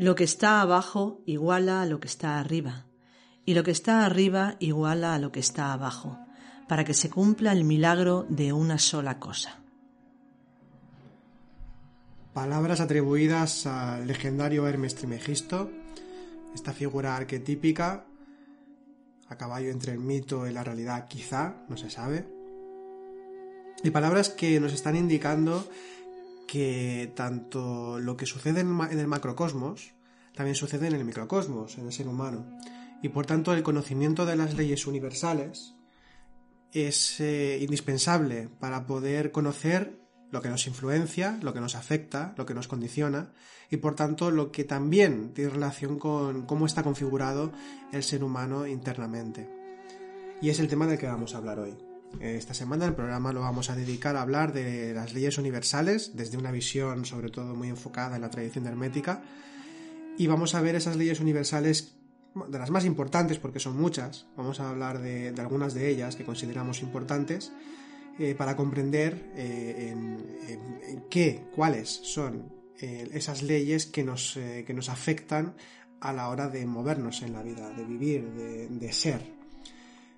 Lo que está abajo iguala a lo que está arriba, y lo que está arriba iguala a lo que está abajo, para que se cumpla el milagro de una sola cosa. Palabras atribuidas al legendario Hermes Trimegisto, esta figura arquetípica, a caballo entre el mito y la realidad quizá, no se sabe, y palabras que nos están indicando que tanto lo que sucede en el macrocosmos también sucede en el microcosmos, en el ser humano. Y por tanto el conocimiento de las leyes universales es eh, indispensable para poder conocer lo que nos influencia, lo que nos afecta, lo que nos condiciona y por tanto lo que también tiene relación con cómo está configurado el ser humano internamente. Y es el tema del que vamos a hablar hoy. Esta semana el programa lo vamos a dedicar a hablar de las leyes universales desde una visión sobre todo muy enfocada en la tradición hermética y vamos a ver esas leyes universales de las más importantes porque son muchas, vamos a hablar de, algunas de ellas que consideramos importantes eh, para comprender eh, en, qué, cuáles son eh, esas leyes que nos, que nos afectan a la hora de movernos en la vida, de vivir, de, de ser.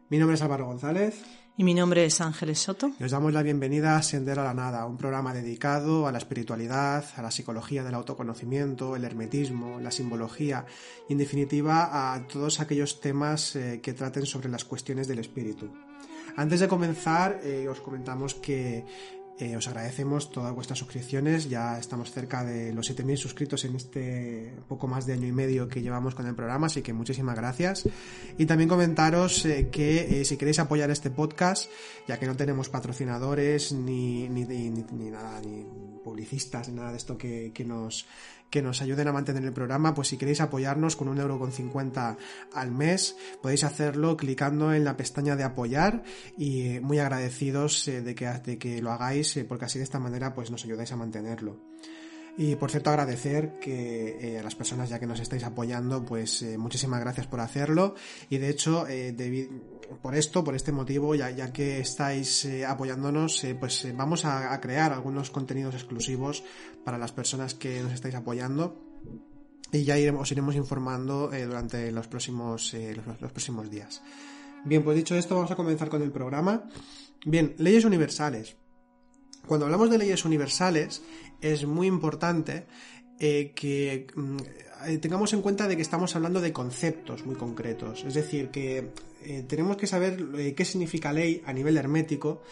Mi nombre es Álvaro González. Y mi nombre es Ángeles Soto. Y os damos la bienvenida a Sendero a la Nada, un programa dedicado a la espiritualidad, a la psicología del autoconocimiento, el hermetismo, la simbología y, en definitiva, a todos aquellos temas eh, que traten sobre las cuestiones del espíritu. Antes de comenzar, eh, os comentamos que eh, os agradecemos todas vuestras suscripciones. Ya estamos cerca de los 7.000 suscritos en este poco más de año y medio que llevamos con el programa, así que muchísimas gracias. Y también comentaros eh, que eh, si queréis apoyar este podcast, ya que no tenemos patrocinadores ni, ni, ni, nada, ni publicistas, ni nada de esto que, que nos que nos ayuden a mantener el programa, pues si queréis apoyarnos con un euro con cincuenta al mes, podéis hacerlo clicando en la pestaña de apoyar y muy agradecidos eh, de, que, de que lo hagáis eh, porque así de esta manera pues nos ayudáis a mantenerlo. Y por cierto, agradecer que eh, a las personas ya que nos estáis apoyando, pues eh, muchísimas gracias por hacerlo. Y de hecho, eh, por esto, por este motivo, ya, que estáis apoyándonos, pues vamos a, crear algunos contenidos exclusivos para las personas que nos estáis apoyando. Y ya os iremos informando durante los próximos, los próximos días. Bien, pues dicho esto, vamos a comenzar con el programa. Bien, leyes universales. Cuando hablamos de leyes universales, es muy importante eh, que mm, eh, tengamos en cuenta de que estamos hablando de conceptos muy concretos. Es decir, que eh, tenemos que saber qué significa ley a nivel hermético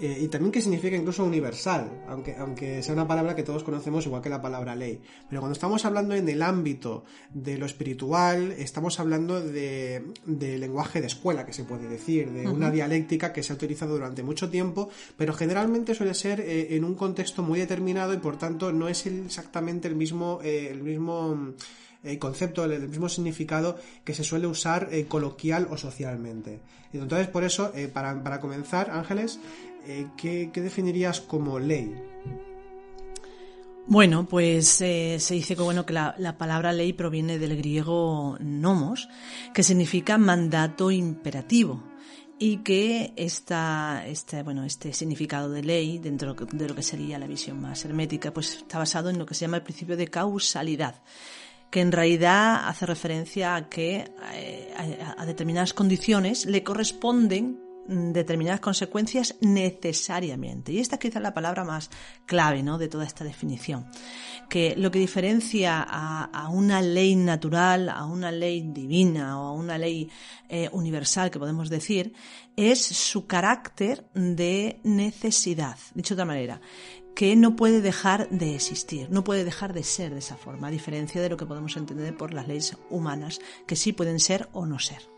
eh, y también qué significa incluso universal, aunque, aunque sea una palabra que todos conocemos igual que la palabra ley. Pero cuando estamos hablando en el ámbito de lo espiritual, estamos hablando de, lenguaje de escuela, que se puede decir, de una dialéctica que se ha utilizado durante mucho tiempo, pero generalmente suele ser eh, en un contexto muy determinado y por tanto no es exactamente el mismo, eh, el mismo concepto, el, mismo significado que se suele usar coloquial o socialmente. Entonces, por eso, para, para comenzar, Ángeles, eh, ¿qué, definirías como ley? Bueno, pues eh, se dice que bueno que la, palabra ley proviene del griego nomos, que significa mandato imperativo y que esta, este, bueno, este significado de ley, dentro de lo que sería la visión más hermética, pues está basado en lo que se llama el principio de causalidad, que en realidad hace referencia a que eh, a determinadas condiciones le corresponden determinadas consecuencias necesariamente. Y esta es quizá la palabra más clave ¿no? de toda esta definición. Que lo que diferencia a, una ley natural, a una ley divina o a una ley eh, universal que podemos decir, es su carácter de necesidad. Dicho de otra manera, que no puede dejar de existir, no puede dejar de ser de esa forma, a diferencia de lo que podemos entender por las leyes humanas, que sí pueden ser o no ser.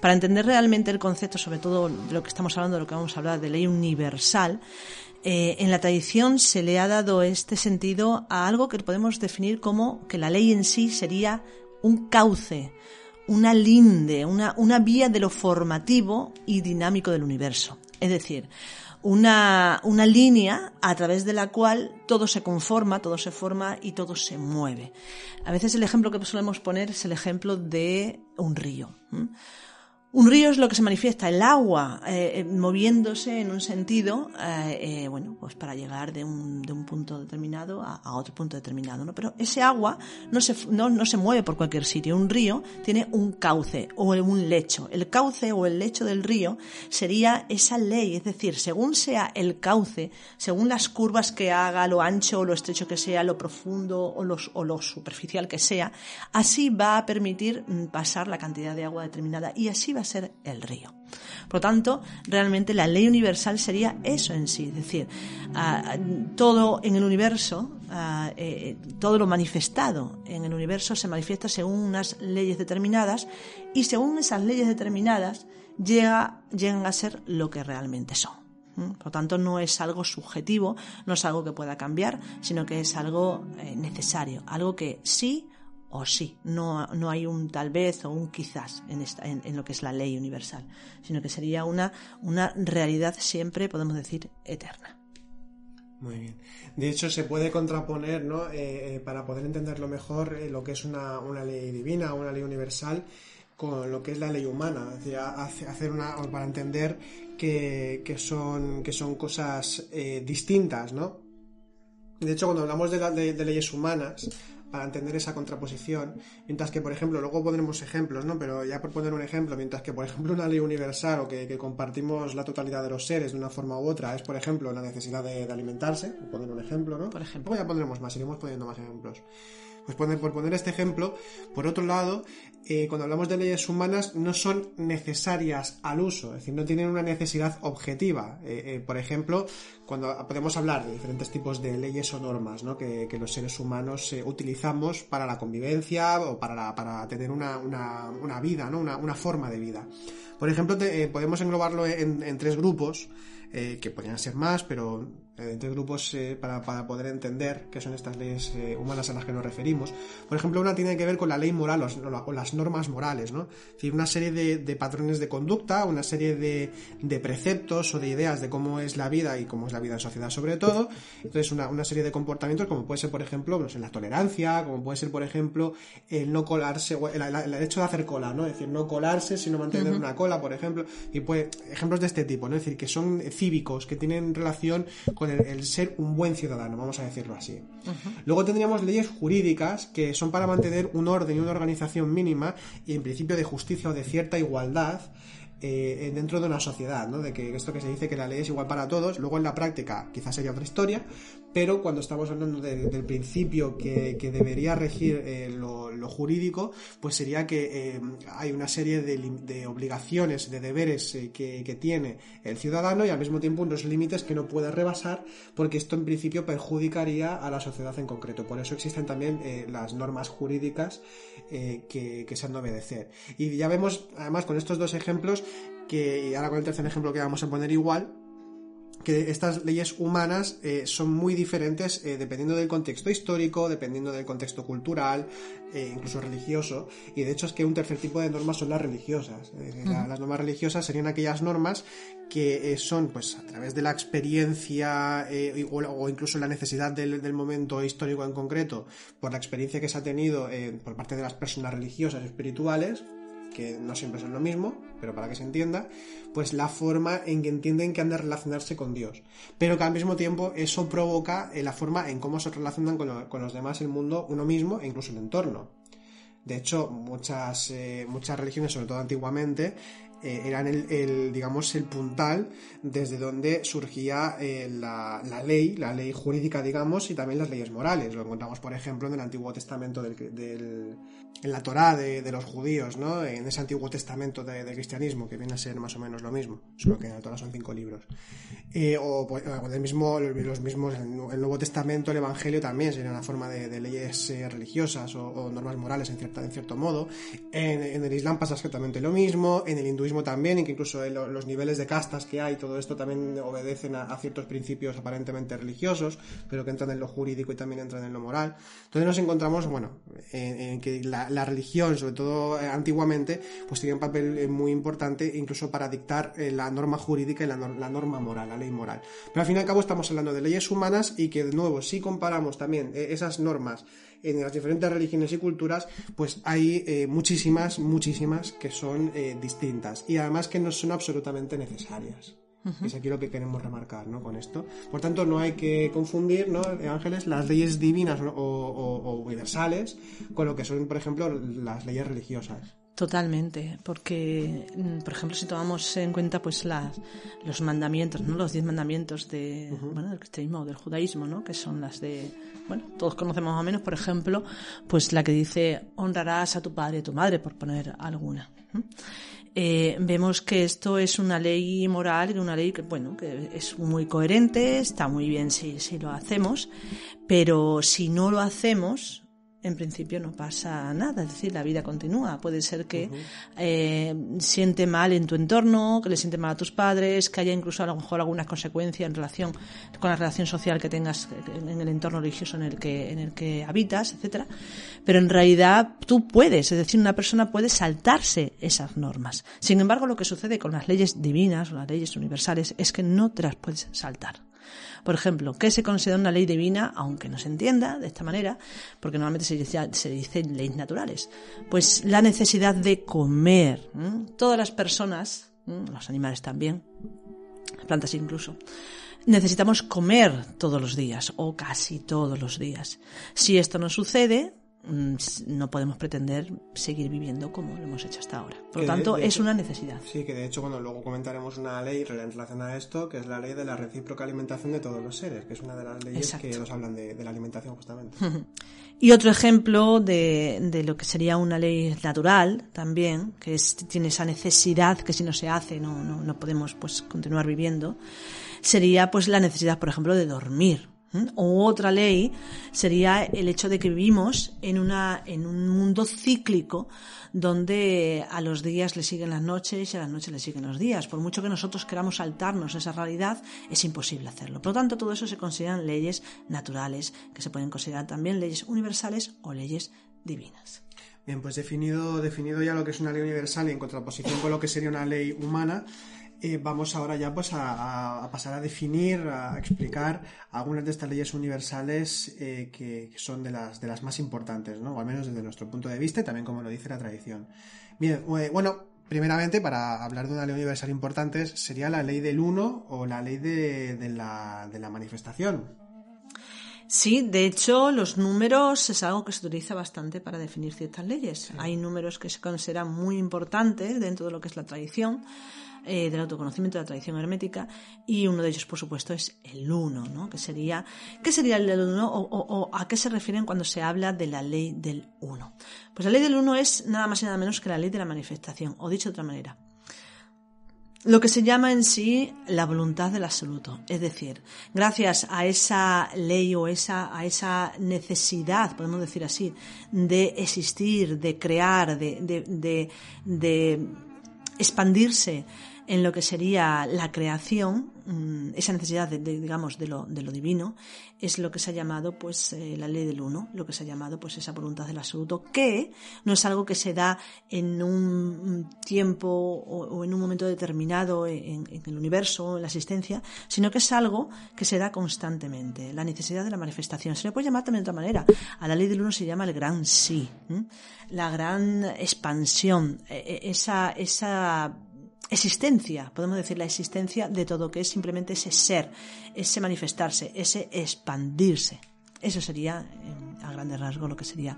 Para entender realmente el concepto, sobre todo de lo que estamos hablando, lo que vamos a hablar de ley universal, eh, en la tradición se le ha dado este sentido a algo que podemos definir como que la ley en sí sería un cauce, una linde, una, una vía de lo formativo y dinámico del universo. Es decir, una, una línea a través de la cual todo se conforma, todo se forma y todo se mueve. A veces el ejemplo que solemos poner es el ejemplo de un río. Un río es lo que se manifiesta, el agua eh, eh, moviéndose en un sentido, eh, bueno, pues para llegar de un, de un punto determinado a, otro punto determinado, ¿no? Pero ese agua no se, no, no se mueve por cualquier sitio. Un río tiene un cauce o un lecho. El cauce o el lecho del río sería esa ley, es decir, según sea el cauce, según las curvas que haga, lo ancho o lo estrecho que sea, lo profundo o lo, o lo superficial que sea, así va a permitir mm, pasar la cantidad de agua determinada y así va ser el río. Por lo tanto, realmente la ley universal sería eso en sí, es decir, ah, todo en el universo, ah, eh, todo lo manifestado en el universo se manifiesta según unas leyes determinadas y según esas leyes determinadas llega, llegan a ser lo que realmente son. Por lo tanto, no es algo subjetivo, no es algo que pueda cambiar, sino que es algo eh, necesario, algo que sí o sí, no, no hay un tal vez o un quizás en, esta, en, lo que es la ley universal, sino que sería una, una realidad siempre, podemos decir, eterna. Muy bien. De hecho, se puede contraponer, ¿no? Eh, eh, para poder entenderlo mejor, eh, lo que es una, una ley divina, una ley universal, con lo que es la ley humana. Hacer una, para entender que, que, son, que son cosas distintas, ¿no? De hecho, cuando hablamos de, de leyes humanas, para entender esa contraposición, mientras que, por ejemplo, luego pondremos ejemplos, ¿no? Pero ya por poner un ejemplo, mientras que, por ejemplo, una ley universal o que, compartimos la totalidad de los seres de una forma u otra es, por ejemplo, la necesidad de, alimentarse, por poner un ejemplo, ¿no? Por ejemplo. Luego ya pondremos más, iremos poniendo más ejemplos. Pues por poner este ejemplo, por otro lado, eh, cuando hablamos de leyes humanas no son necesarias al uso, es decir, no tienen una necesidad objetiva. Eh, eh, por ejemplo, cuando podemos hablar de diferentes tipos de leyes o normas ¿no? que, los seres humanos utilizamos para la convivencia o para, para tener una, una, vida, ¿no? una, forma de vida. Por ejemplo, podemos englobarlo en, en tres grupos. que podrían ser más, pero entre grupos eh, para, poder entender qué son estas leyes eh, humanas a las que nos referimos. Por ejemplo, una tiene que ver con la ley moral o, las normas morales, ¿no? Es decir, una serie de, patrones de conducta, una serie de, preceptos o de ideas de cómo es la vida y cómo es la vida en sociedad sobre todo. Entonces, una, serie de comportamientos como puede ser, por ejemplo, no la tolerancia, como puede ser, por ejemplo, el no colarse, el, hecho de hacer cola, ¿no? Es decir, no colarse, sino mantener una cola, por ejemplo. Y pues, ejemplos de este tipo, ¿no? Es decir, que son cívicos, que tienen relación con el, ser un buen ciudadano, vamos a decirlo así. Luego tendríamos leyes jurídicas que son para mantener un orden y una organización mínima y en principio de justicia o de cierta igualdad eh, dentro de una sociedad, ¿no? De que esto que se dice que la ley es igual para todos, luego en la práctica quizás sería otra historia, pero cuando estamos hablando del principio que, debería regir eh, lo, jurídico, pues sería que eh, hay una serie de, obligaciones, de deberes que, que, tiene el ciudadano y al mismo tiempo unos límites que no puede rebasar, porque esto en principio perjudicaría a la sociedad en concreto. Por eso existen también las normas jurídicas que se han de obedecer. Y ya vemos, además, con estos dos ejemplos, que ahora con el tercer ejemplo que vamos a poner igual, que estas leyes humanas eh, son muy diferentes eh, dependiendo del contexto histórico, dependiendo del contexto cultural, eh, incluso religioso. Y de hecho es que un tercer tipo de normas son las religiosas. Las normas religiosas serían aquellas normas que son, pues, a través de la experiencia o, incluso la necesidad del, del, momento histórico en concreto, por la experiencia que se ha tenido por parte de las personas religiosas espirituales, que no siempre son lo mismo, pero para que se entienda, pues la forma en que entienden que han de relacionarse con Dios. Pero que al mismo tiempo eso provoca eh, la forma en cómo se relacionan con, los demás, el mundo, uno mismo e incluso el entorno. De hecho, muchas, eh, muchas religiones, sobre todo antiguamente, eh, eran el, digamos, el puntal desde donde surgía la, ley, la ley jurídica, digamos, y también las leyes morales. Lo encontramos, por ejemplo, en el Antiguo Testamento del, en la Torá de, los judíos, ¿no? En ese Antiguo Testamento de, cristianismo, que viene a ser más o menos lo mismo, solo que en la Torá son cinco libros. Eh, o, pues, mismo, los mismos, el Nuevo Testamento, el Evangelio también sería una forma de, leyes eh, religiosas o, normas morales en, cierta, en cierto modo. En, el Islam pasa exactamente lo mismo, en el hinduismo también, que incluso los niveles de castas que hay, todo esto también obedecen a, ciertos principios aparentemente religiosos, pero que entran en lo jurídico y también entran en lo moral. Entonces nos encontramos, bueno, en que la la, religión, sobre todo eh, antiguamente, pues tenía un papel eh, muy importante incluso para dictar eh, la norma jurídica y la, norma moral, la ley moral. Pero al fin y al cabo estamos hablando de leyes humanas y que de nuevo, si comparamos también esas normas en las diferentes religiones y culturas, pues hay muchísimas, muchísimas que son distintas y además que no son absolutamente necesarias. Es aquí lo que queremos remarcar ¿no? con esto. Por tanto, no hay que confundir, ¿no, Ángeles, las leyes divinas o universales con lo que son, por ejemplo, las leyes religiosas. Totalmente, porque, mm, por ejemplo, si tomamos en cuenta pues las, los mandamientos, ¿no? los diez mandamientos de, bueno, del cristianismo o del judaísmo, ¿no? que son las de, bueno, todos conocemos más o menos, por ejemplo, pues la que dice honrarás a tu padre y a tu madre, por poner alguna. Eh, vemos que esto es una ley moral una ley que, bueno, que es muy coherente, está muy bien si, si lo hacemos, pero si no lo hacemos, en principio no pasa nada, es decir, la vida continúa. Puede ser que eh, siente mal en tu entorno, que le siente mal a tus padres, que haya incluso a lo mejor algunas consecuencias en relación con la relación social que tengas en el entorno religioso en el que, en el que habitas, etcétera. Pero en realidad tú puedes, es decir, una persona puede saltarse esas normas. Sin embargo, lo que sucede con las leyes divinas o las leyes universales es que no te las puedes saltar. Por ejemplo, ¿qué se considera una ley divina, aunque no se entienda de esta manera? Porque normalmente se dice, se dice leyes naturales. Pues la necesidad de comer. Todas las personas, los animales también, plantas incluso, necesitamos comer todos los días o casi todos los días. Si esto no sucede, no podemos pretender seguir viviendo como lo hemos hecho hasta ahora. Por lo tanto, es una necesidad. Sí, que de hecho, cuando luego comentaremos una ley relacionada a esto, que es la ley de la recíproca alimentación de todos los seres, que es una de las leyes que nos hablan de, la alimentación justamente. y otro ejemplo de, de, lo que sería una ley natural también, que es, tiene esa necesidad que si no se hace no, no, no podemos pues continuar viviendo, sería pues la necesidad, por ejemplo, de dormir o otra ley sería el hecho de que vivimos en, una, en un mundo cíclico donde a los días le siguen las noches y a las noches le siguen los días. Por mucho que nosotros queramos saltarnos esa realidad, es imposible hacerlo. Por lo tanto, todo eso se consideran leyes naturales, que se pueden considerar también leyes universales o leyes divinas. Bien, pues definido, definido ya lo que es una ley universal y en contraposición con lo que sería una ley humana, vamos ahora ya pues a, pasar a definir, a explicar algunas de estas leyes universales eh, que, son de las, de las más importantes, ¿no? o al menos desde nuestro punto de vista y también como lo dice la tradición. Bien, eh, bueno, primeramente para hablar de una ley universal importante sería la ley del uno o la ley de, la, de la manifestación. Sí, de hecho, los números es algo que se utiliza bastante para definir ciertas leyes. Hay números que se consideran muy importantes dentro de lo que es la tradición eh, del autoconocimiento de la tradición hermética y uno de ellos, por supuesto, es el uno, ¿no? Que sería, ¿qué sería el uno o, o, a qué se refieren cuando se habla de la ley del uno? Pues la ley del uno es nada más y nada menos que la ley de la manifestación, o dicho de otra manera, lo que se llama en sí la voluntad del absoluto. Es decir, gracias a esa ley o esa, a esa necesidad, podemos decir así, de existir, de crear, de, de, de expandirse en lo que sería la creación, mm, esa necesidad de, digamos de lo, de lo, divino, es lo que se ha llamado pues eh, la ley del uno, lo que se ha llamado pues esa voluntad del absoluto, que no es algo que se da en un tiempo o, en un momento determinado en, el universo, en la existencia, sino que es algo que se da constantemente, la necesidad de la manifestación. Se le puede llamar también de otra manera. A la ley del uno se llama el gran sí, la gran expansión, e, e, esa, esa existencia, podemos decir la existencia de todo, que es simplemente ese ser, ese manifestarse, ese expandirse. Eso sería, a grandes rasgos, lo que sería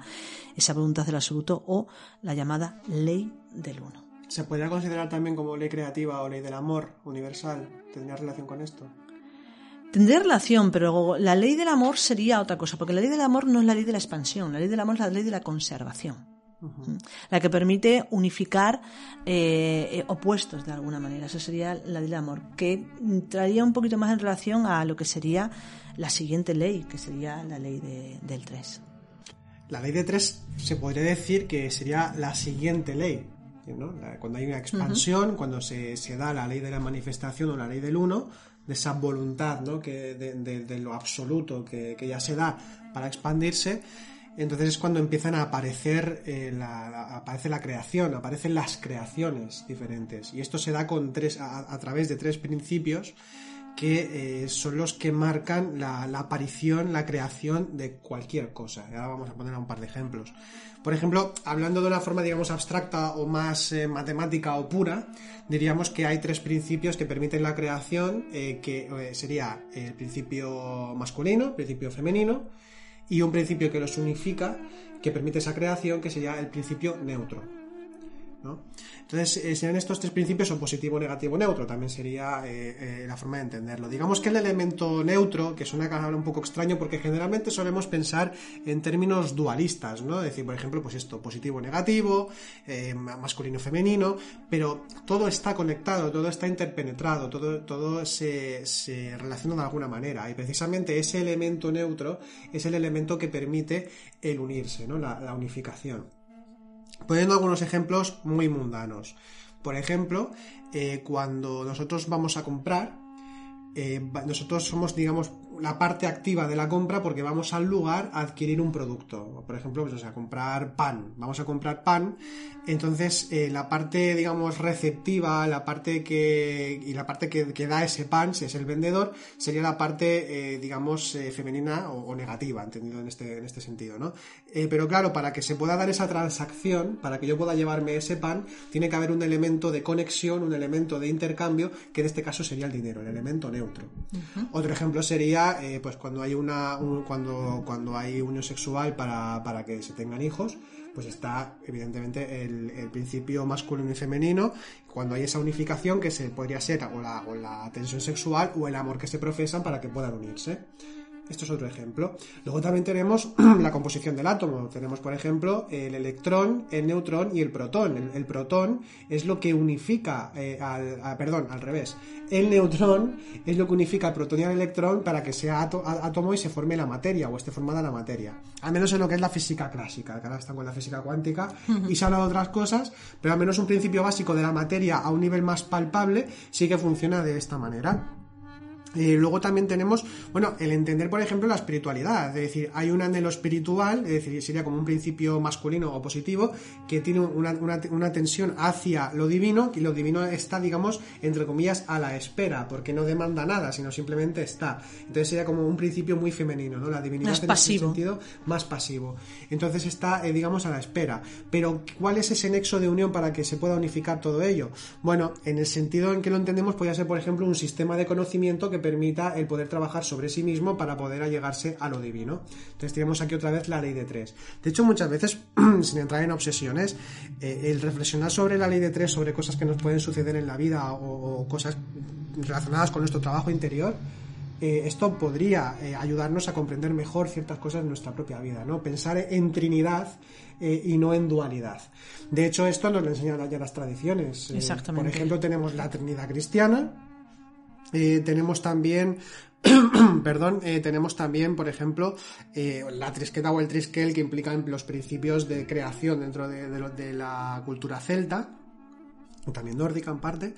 esa voluntad del absoluto o la llamada ley del uno. ¿Se podría considerar también como ley creativa o ley del amor universal? ¿Tendría relación con esto? Tendría relación, pero la ley del amor sería otra cosa, porque la ley del amor no es la ley de la expansión, la ley del amor es la ley de la conservación. La que permite unificar eh, eh, opuestos de alguna manera. Eso sería la ley del amor, que traería un poquito más en relación a lo que sería la siguiente ley, que sería la ley del 3. La ley de 3 se podría decir que sería la siguiente ley. Cuando hay una expansión, cuando se, da la ley de la manifestación o la ley del 1, de esa voluntad ¿no? que de, lo absoluto que, que ya se da para expandirse, entonces es cuando empiezan a aparecer eh, la, aparece la creación, aparecen las creaciones diferentes. Y esto se da con tres, a, través de tres principios que eh, son los que marcan la, aparición, la creación de cualquier cosa. Ahora vamos a poner un par de ejemplos. Por ejemplo, hablando de una forma, digamos, abstracta o más eh, matemática o pura, diríamos que hay tres principios que permiten la creación, que sería el principio masculino, el principio femenino, y un principio que los unifica, que permite esa creación, que sería el principio neutro. Entonces, eh, serían estos tres principios, o positivo, negativo, neutro, también sería eh, eh, la forma de entenderlo. Digamos que el elemento neutro, que suena a un poco extraño, porque generalmente solemos pensar en términos dualistas, ¿no? Es decir, por ejemplo, pues esto, positivo, negativo, masculino, femenino, pero todo está conectado, todo está interpenetrado, todo, todo se, relaciona de alguna manera, y precisamente ese elemento neutro es el elemento que permite el unirse, ¿no? la unificación. Poniendo algunos ejemplos muy mundanos. Por ejemplo, eh, cuando nosotros vamos a comprar, eh, nosotros somos, digamos, la parte activa de la compra porque vamos al lugar a adquirir un producto. Por ejemplo, pues, a comprar pan. Vamos a comprar pan. Entonces, eh, la parte, digamos, receptiva, la parte que. y la parte que, da ese pan, si es el vendedor, sería la parte, eh, digamos, eh, femenina o, negativa, entendido en este, en este sentido, ¿no? pero claro, para que se pueda dar esa transacción, para que yo pueda llevarme ese pan, tiene que haber un elemento de conexión, un elemento de intercambio, que en este caso sería el dinero, el elemento neutro. Otro ejemplo sería eh, pues cuando hay una cuando, cuando hay unión sexual para, para, que se tengan hijos, pues está evidentemente el, el, principio masculino y femenino. Cuando hay esa unificación que se podría ser o la, o la tensión sexual o el amor que se profesan para que puedan unirse. Esto es otro ejemplo. Luego también tenemos la composición del átomo. Tenemos, por ejemplo, el electrón, el neutrón y el protón. El, protón es lo que unifica eh, al, perdón, al revés. El neutrón es lo que unifica al protón y al electrón para que sea átomo y se forme la materia o esté formada la materia. Al menos en lo que es la física clásica, que ahora están con la física cuántica y se habla de otras cosas, pero al menos un principio básico de la materia a un nivel más palpable sí que funciona de esta manera. Eh, luego también tenemos, bueno, el entender, por ejemplo, la espiritualidad. Es decir, hay un anhelo espiritual, es decir, sería como un principio masculino o positivo, que tiene una, tensión hacia lo divino, y lo divino está, digamos, entre comillas, a la espera, porque no demanda nada, sino simplemente está. Entonces sería como un principio muy femenino, ¿no? La divinidad más en pasivo. ese sentido más pasivo. Entonces está, eh, digamos, a la espera. Pero, ¿cuál es ese nexo de unión para que se pueda unificar todo ello? Bueno, en el sentido en que lo entendemos, podría ser, por ejemplo, un sistema de conocimiento que permita el poder trabajar sobre sí mismo para poder allegarse a lo divino. Entonces tenemos aquí otra vez la ley de tres. De hecho, muchas veces, sin entrar en obsesiones, eh, el reflexionar sobre la ley de tres, sobre cosas que nos pueden suceder en la vida o, cosas relacionadas con nuestro trabajo interior, eh, esto podría eh, ayudarnos a comprender mejor ciertas cosas de nuestra propia vida, ¿no? Pensar en Trinidad y no en dualidad. De hecho, esto nos lo enseñan ya las tradiciones. Exactamente. por ejemplo, tenemos la Trinidad cristiana, eh, tenemos también perdón, eh, tenemos también, por ejemplo, eh, la trisqueta o el triskel que implican los principios de creación dentro de, la cultura celta, también nórdica en parte.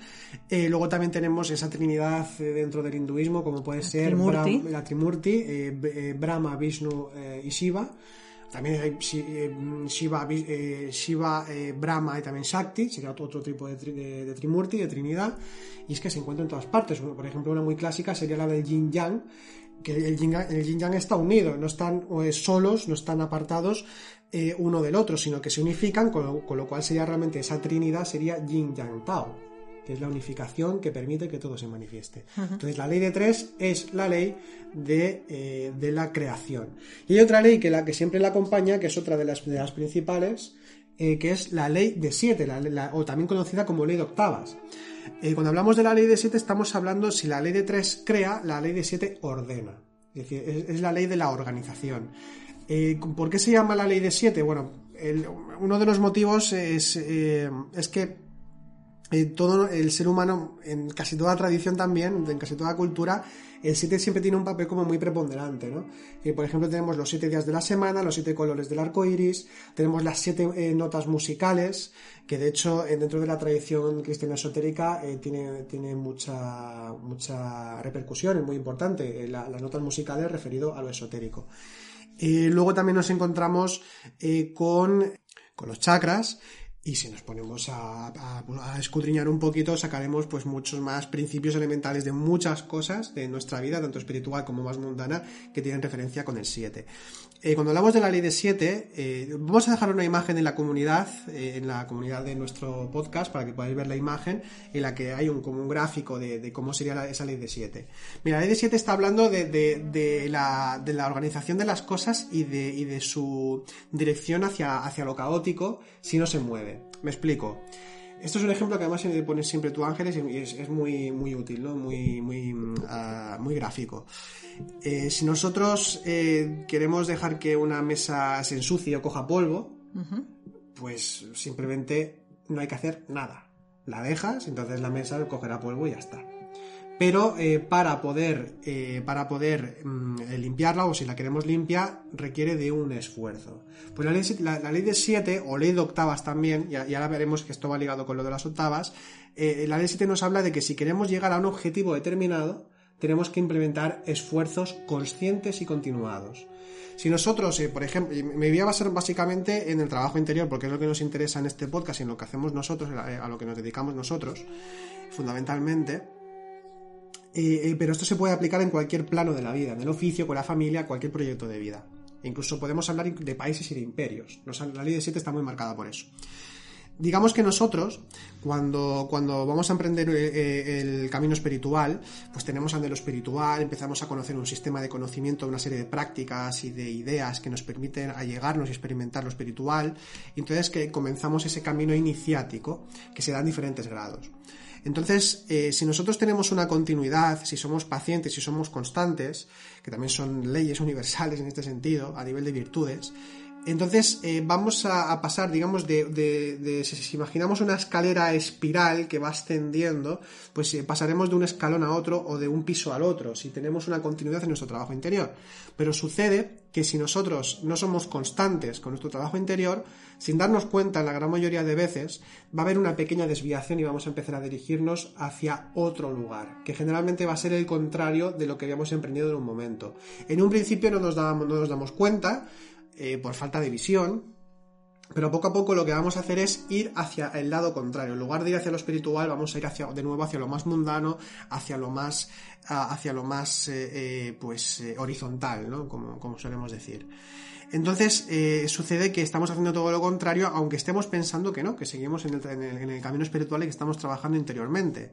luego también tenemos esa trinidad dentro del hinduismo, como puede ser la Trimurti, Brahma, Vishnu y Shiva. También hay Shiva, Shiva Brahma y también Shakti, sería otro, tipo de, de Trimurti, de Trinidad y es que se encuentra en todas partes. Por ejemplo, una muy clásica sería la del yin yang, que el yin, yang está unido, no están solos, no están apartados eh, uno del otro, sino que se unifican, con lo, cual sería realmente esa trinidad sería yin yang tao, que es la unificación que permite que todo se manifieste. Entonces, la ley de tres es la ley de, eh, de, la creación. Y hay otra ley que, la, que siempre la acompaña, que es otra de las, de las principales, eh, que es la ley de siete, o también conocida como ley de octavas. Eh, cuando hablamos de la ley de 7 estamos hablando si la ley de 3 crea, la ley de 7 ordena. Es decir, es, la ley de la organización. ¿Por qué se llama la ley de 7? Bueno, uno de los motivos es, es que todo el ser humano, en casi toda tradición también, en casi toda cultura, el 7 siempre tiene un papel como muy preponderante, ¿no? por ejemplo, tenemos los 7 días de la semana, los 7 colores del arco iris, tenemos las 7 notas musicales, que de hecho eh, dentro de la tradición cristiana esotérica eh, tiene, tiene mucha, mucha repercusión, es muy importante, eh, las notas musicales referido a lo esotérico. luego también nos encontramos con, con, los chakras, y si nos ponemos a, escudriñar un poquito, sacaremos pues muchos más principios elementales de muchas cosas de nuestra vida, tanto espiritual como más mundana, que tienen referencia con el 7. Eh, cuando hablamos de la ley de 7, eh, vamos a dejar una imagen en la comunidad, eh, en la comunidad de nuestro podcast, para que podáis ver la imagen, en la que hay un, como un gráfico de, cómo sería esa ley de 7. Mira, la ley de 7 está hablando de, de, la, de, la, organización de las cosas y de, y de su dirección hacia, hacia lo caótico si no se mueve. Me explico. Esto es un ejemplo que además pones siempre tú ángeles y es, muy, muy útil, ¿no? muy, muy, ah, muy gráfico. Eh, si nosotros eh, queremos dejar que una mesa se ensucie o coja polvo, pues simplemente no hay que hacer nada. La dejas, entonces la mesa cogerá polvo y ya está pero eh, para poder, eh, para poder mm, limpiarla o si la queremos limpia requiere de un esfuerzo. Pues la ley, de 7 o ley de octavas también, y, ahora veremos que esto va ligado con lo de las octavas, eh, la ley 7 nos habla de que si queremos llegar a un objetivo determinado, tenemos que implementar esfuerzos conscientes y continuados. Si nosotros, por ejemplo, me voy a basar básicamente en el trabajo interior, porque es lo que nos interesa en este podcast y en lo que hacemos nosotros, a lo que nos dedicamos nosotros, fundamentalmente, eh, eh, pero esto se puede aplicar en cualquier plano de la vida, en el oficio, con la familia, cualquier proyecto de vida. incluso podemos hablar de países y de imperios. La ley de 7 está muy marcada por eso. Digamos que nosotros, cuando, cuando vamos a emprender eh, el camino espiritual, pues tenemos lo espiritual, empezamos a conocer un sistema de conocimiento, una serie de prácticas y de ideas que nos permiten allegarnos y experimentar lo espiritual, entonces que comenzamos ese camino iniciático que se da en diferentes grados. Entonces, eh, si nosotros tenemos una continuidad, si somos pacientes, si somos constantes, que también son leyes universales en este sentido, a nivel de virtudes, entonces eh, vamos a, pasar, digamos, de, si imaginamos una escalera espiral que va ascendiendo, pues eh, pasaremos de un escalón a otro o de un piso al otro, si tenemos una continuidad en nuestro trabajo interior. Pero sucede que si nosotros no somos constantes con nuestro trabajo interior, sin darnos cuenta, en la gran mayoría de veces, va a haber una pequeña desviación y vamos a empezar a dirigirnos hacia otro lugar, que generalmente va a ser el contrario de lo que habíamos emprendido en un momento. En un principio no nos, no nos damos cuenta, eh, por falta de visión, pero poco a poco lo que vamos a hacer es ir hacia el lado contrario. En lugar de ir hacia lo espiritual, vamos a ir hacia, de nuevo hacia lo más mundano, hacia lo más, hacia lo más eh, eh, pues, horizontal, ¿no? Como, como solemos decir. Entonces, sucede que estamos haciendo todo lo contrario, aunque estemos pensando que no, que seguimos en el, en el camino espiritual y que estamos trabajando interiormente.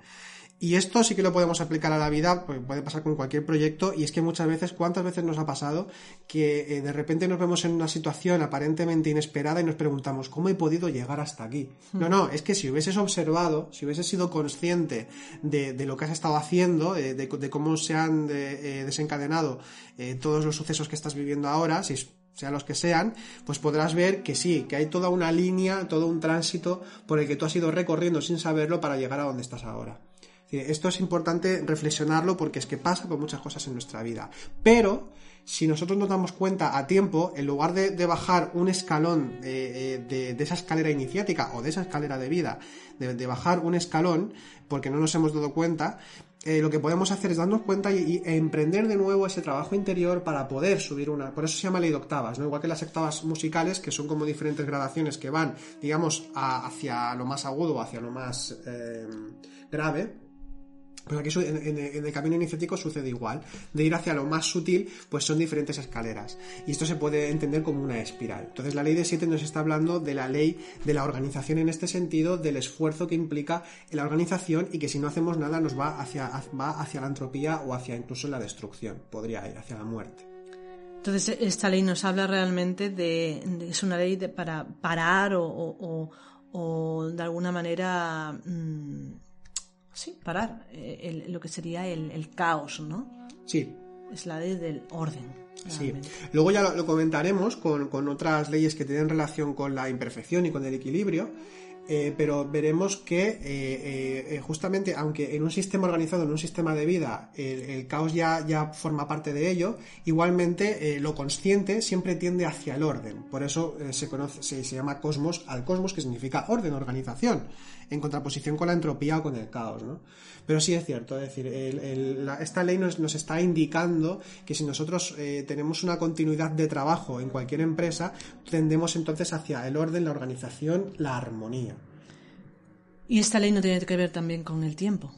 Y esto sí que lo podemos aplicar a la vida, pues puede pasar con cualquier proyecto, y es que muchas veces, ¿cuántas veces nos ha pasado que eh, de repente nos vemos en una situación aparentemente inesperada y nos preguntamos, ¿cómo he podido llegar hasta aquí? Hmm. No, no, es que si hubieses observado, si hubieses sido consciente de, lo que has estado haciendo, eh, de, cómo se han eh, desencadenado todos los sucesos que estás viviendo ahora, si sean los que sean, pues podrás ver que sí, que hay toda una línea, todo un tránsito por el que tú has ido recorriendo sin saberlo para llegar a donde estás ahora. Esto es importante reflexionarlo porque es que pasa con muchas cosas en nuestra vida. Pero si nosotros nos damos cuenta a tiempo, en lugar de, bajar un escalón eh, eh, de, esa escalera iniciática o de esa escalera de vida, de, bajar un escalón, porque no nos hemos dado cuenta, eh, lo que podemos hacer es darnos cuenta y, emprender de nuevo ese trabajo interior para poder subir una. Por eso se llama ley de octavas, ¿no? Igual que las octavas musicales, que son como diferentes gradaciones que van, digamos, hacia lo más agudo o hacia lo más grave pero aquí en, el camino iniciático sucede igual. De ir hacia lo más sutil, pues son diferentes escaleras. Y esto se puede entender como una espiral. Entonces la ley de 7 nos está hablando de la ley de la organización en este sentido, del esfuerzo que implica la organización y que si no hacemos nada nos va hacia, va hacia la entropía o hacia incluso la destrucción. Podría ir hacia la muerte. Entonces esta ley nos habla realmente de, es una ley de, para parar o, de alguna manera... Mm, sí, parar eh, lo que sería el, caos, ¿no? Sí. Es la ley del orden. Sí. Luego ya lo, comentaremos con, otras leyes que tienen relación con la imperfección y con el equilibrio. Eh, pero veremos que eh, eh, justamente, aunque en un sistema organizado, en un sistema de vida, el, caos ya, ya, forma parte de ello, igualmente lo consciente siempre tiende hacia el orden. Por eso se, conoce, se, llama cosmos al cosmos, que significa orden, organización, en contraposición con la entropía o con el caos. Pero sí es cierto, es decir, esta ley nos, nos, está indicando que si nosotros tenemos una continuidad de trabajo en cualquier empresa, tendemos entonces hacia el orden, la organización, la armonía. ¿Y esta ley no tiene que ver también con el tiempo?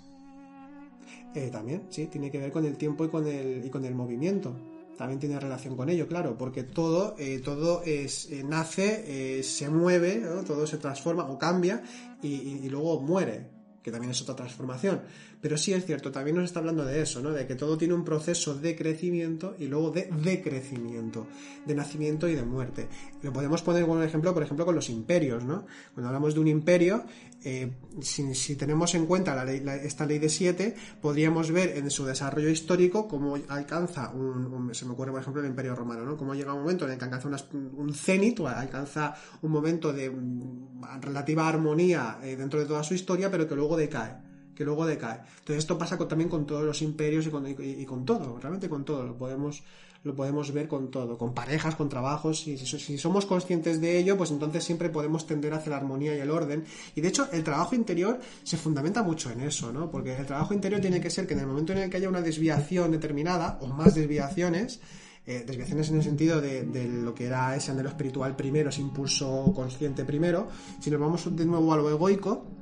Eh, también, sí, tiene que ver con el tiempo y con el, y con el movimiento. También tiene relación con ello, claro, porque todo, eh, todo es, eh, nace, se mueve, todo se transforma o cambia y luego muere, que también es otra transformación. Pero sí es cierto, también nos está hablando de eso, ¿no? De que todo tiene un proceso de crecimiento y luego de decrecimiento, de nacimiento y de muerte. Lo podemos poner como un ejemplo, por ejemplo, con los imperios, ¿no? Cuando hablamos de un imperio, eh, si, tenemos en cuenta esta ley de siete, podríamos ver en su desarrollo histórico cómo alcanza un, se me ocurre por ejemplo el imperio romano, ¿no? Cómo llega un momento en el que alcanza un cenit, alcanza un momento de mm, relativa armonía eh, dentro de toda su historia, pero que luego decae que luego decae. Entonces esto pasa también con todos los imperios y con, y, con, todo, realmente con todo, lo podemos, lo podemos ver con todo, con parejas, con trabajos, y si, somos conscientes de ello, pues entonces siempre podemos tender hacia la armonía y el orden. Y de hecho el trabajo interior se fundamenta mucho en eso, ¿no? Porque el trabajo interior tiene que ser que en el momento en el que haya una desviación determinada, o más desviaciones, eh, desviaciones en el sentido de, de, lo que era ese anhelo espiritual primero, ese impulso consciente primero, si nos vamos de nuevo a lo egoico,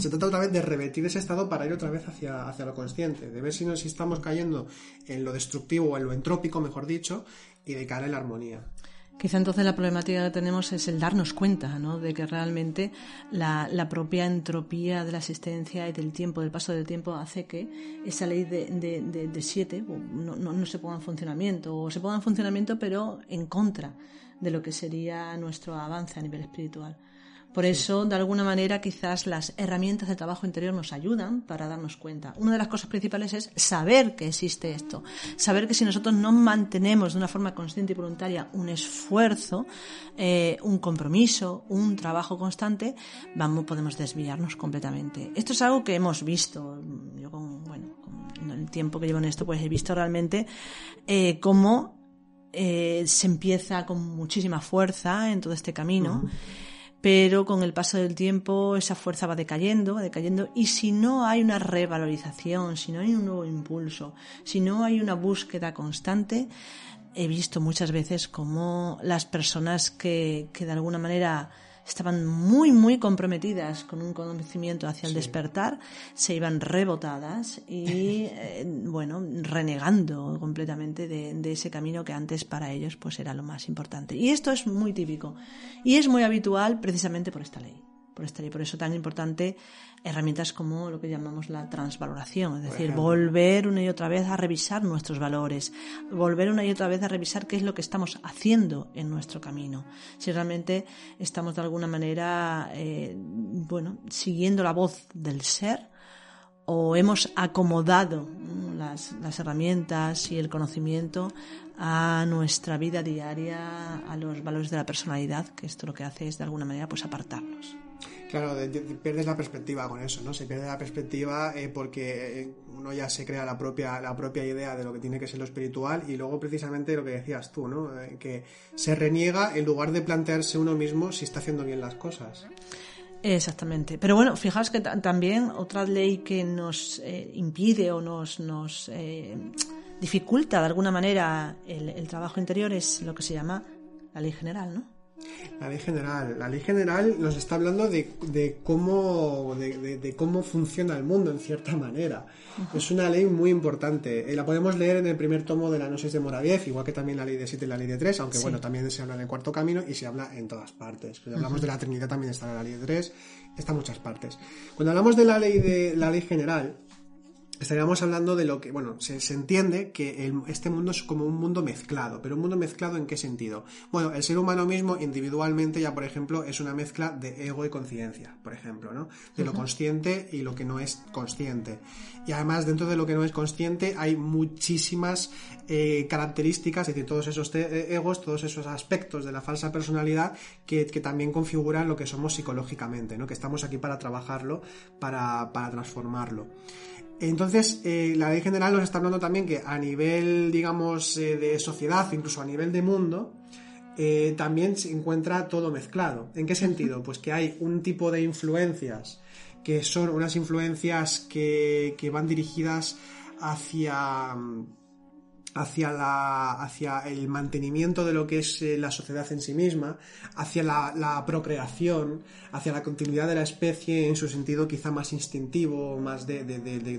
se trata otra vez de revertir ese estado para ir otra vez hacia, hacia lo consciente, de ver si, nos, estamos cayendo en lo destructivo o en lo entrópico, mejor dicho, y de cara en la armonía. Quizá entonces la problemática que tenemos es el darnos cuenta ¿no? de que realmente la, propia entropía de la existencia y del tiempo, del paso del tiempo, hace que esa ley de, de, siete no, no, no, se ponga en funcionamiento, o se ponga en funcionamiento pero en contra de lo que sería nuestro avance a nivel espiritual. Por eso, de alguna manera, quizás las herramientas de trabajo interior nos ayudan para darnos cuenta. Una de las cosas principales es saber que existe esto. Saber que si nosotros no mantenemos de una forma consciente y voluntaria un esfuerzo, eh, un compromiso, un trabajo constante, vamos, podemos desviarnos completamente. Esto es algo que hemos visto. Yo con, bueno, con el tiempo que llevo en esto, pues he visto realmente eh, cómo eh, se empieza con muchísima fuerza en todo este camino pero con el paso del tiempo esa fuerza va decayendo, va decayendo, y si no hay una revalorización, si no hay un nuevo impulso, si no hay una búsqueda constante, he visto muchas veces como las personas que, que de alguna manera estaban muy, muy comprometidas con un conocimiento hacia el despertar, se iban rebotadas y, eh, bueno, renegando completamente de, de, ese camino que antes para ellos pues era lo más importante. Y esto es muy típico y es muy habitual precisamente por esta ley por y por eso tan importante herramientas como lo que llamamos la transvaloración, es decir, volver una y otra vez a revisar nuestros valores, volver una y otra vez a revisar qué es lo que estamos haciendo en nuestro camino, si realmente estamos de alguna manera, eh, bueno, siguiendo la voz del ser o hemos acomodado las, las herramientas y el conocimiento a nuestra vida diaria, a los valores de la personalidad, que esto lo que hace es de alguna manera pues apartarnos. Claro, pierdes la perspectiva con eso, ¿no? Se pierde la perspectiva eh, porque eh, uno ya se crea la propia, la propia idea de lo que tiene que ser lo espiritual y luego precisamente lo que decías tú, ¿no? Eh, que se reniega en lugar de plantearse uno mismo si está haciendo bien las cosas. Exactamente. Pero bueno, fijaos que también otra ley que nos impide o nos, nos dificulta de alguna manera el, el trabajo interior es lo que se llama la ley general, ¿no? La ley general. La ley general nos está hablando de, cómo, de, cómo funciona el mundo, en cierta manera. Es una ley muy importante. Eh, la podemos leer en el primer tomo de la Gnosis de Moraviev, igual que también la ley de 7 y la ley de 3, aunque bueno, también se habla en el cuarto camino y se habla en todas partes. Cuando hablamos de la Trinidad también está en la ley de 3, está en muchas partes. Cuando hablamos de la ley, de, la ley general, estaríamos hablando de lo que, bueno, se, se entiende que este mundo es como un mundo mezclado, pero un mundo mezclado en qué sentido? Bueno, el ser humano mismo individualmente ya, por ejemplo, es una mezcla de ego y conciencia, por ejemplo, ¿no? De lo consciente y lo que no es consciente. Y además, dentro de lo que no es consciente hay muchísimas eh, características, es decir, todos esos eh, egos, todos esos aspectos de la falsa personalidad que, también configuran lo que somos psicológicamente, ¿no? Que estamos aquí para trabajarlo, para, para transformarlo. Entonces, eh, la ley general nos está hablando también que a nivel, digamos, eh, de sociedad, incluso a nivel de mundo, eh, también se encuentra todo mezclado. ¿En qué sentido? Pues que hay un tipo de influencias que son unas influencias que, que van dirigidas hacia hacia, la, hacia el mantenimiento de lo que es eh, la sociedad en sí misma, hacia la, procreación, hacia la continuidad de la especie en su sentido quizá más instintivo, más de,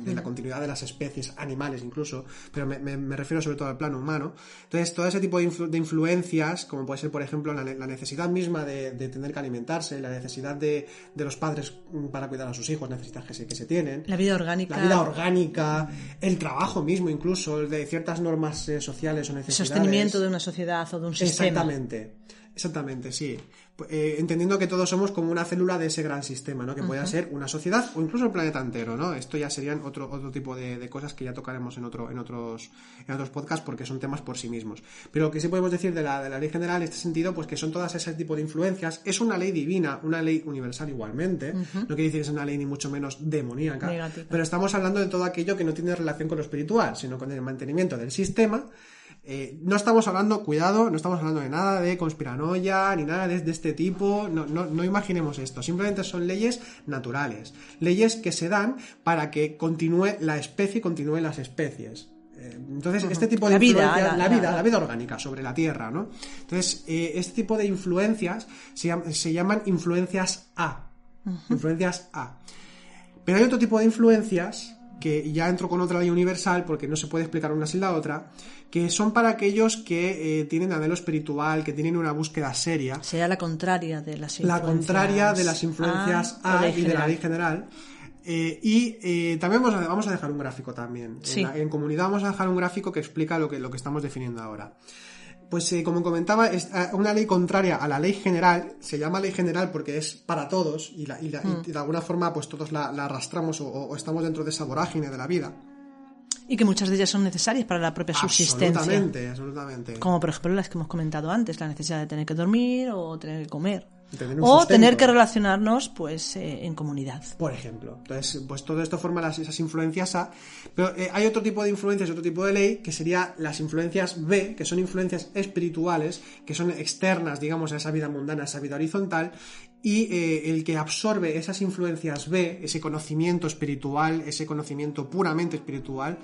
la continuidad de las especies, animales incluso, pero me, refiero sobre todo al plano humano. Entonces, todo ese tipo de, influencias, como puede ser, por ejemplo, la, necesidad misma de, tener que alimentarse, la necesidad de, los padres para cuidar a sus hijos, necesidades que se, que se tienen. La vida orgánica. La vida orgánica, el trabajo mismo incluso, de ciertas normas más eh, sociales o necesidades. Sostenimiento de una sociedad o de un sistema. Exactamente, exactamente, sí. Eh, entendiendo que todos somos como una célula de ese gran sistema, ¿no? Que pueda ser una sociedad o incluso el planeta entero, ¿no? Esto ya serían otro, otro tipo de, cosas que ya tocaremos en, otro, en, otros, en otros podcasts porque son temas por sí mismos. Pero lo que sí podemos decir de la, de la ley general en este sentido, pues que son todas ese tipo de influencias. Es una ley divina, una ley universal igualmente. No quiere decir que es una ley ni mucho menos demoníaca. Pero estamos hablando de todo aquello que no tiene relación con lo espiritual, sino con el mantenimiento del sistema eh, no estamos hablando, cuidado, no estamos hablando de nada de conspiranoia ni nada de, este tipo, no, no, imaginemos esto, simplemente son leyes naturales, leyes que se dan para que continúe la especie, continúen las especies. Eh, entonces, este tipo de la vida, la, vida, la vida orgánica sobre la Tierra, ¿no? Entonces, eh, este tipo de influencias se, llaman influencias A. Influencias A. Pero hay otro tipo de influencias que ya entro con otra ley universal porque no se puede explicar una sin la otra, que son para aquellos que eh, tienen anhelo espiritual, que tienen una búsqueda seria. Sería la contraria de las influencias. La contraria de las influencias A, y de la ley general. Eh, y eh, también vamos a, dejar un gráfico también. En, comunidad vamos a dejar un gráfico que explica lo que, lo que estamos definiendo ahora. Pues como comentaba, es una ley contraria a la ley general, se llama ley general porque es para todos y, mm. de alguna forma pues todos la, arrastramos o, estamos dentro de esa vorágine de la vida. Y que muchas de ellas son necesarias para la propia subsistencia. Absolutamente, absolutamente. Como por ejemplo las que hemos comentado antes, la necesidad de tener que dormir o tener que comer. O tener que relacionarnos pues eh, en comunidad. Por ejemplo. Entonces, pues todo esto forma las, esas influencias A. Pero eh, hay otro tipo de influencias, otro tipo de ley, que sería las influencias B, que son influencias espirituales, que son externas, digamos, a esa vida mundana, a esa vida horizontal, y eh, el que absorbe esas influencias B, ese conocimiento espiritual, ese conocimiento puramente espiritual,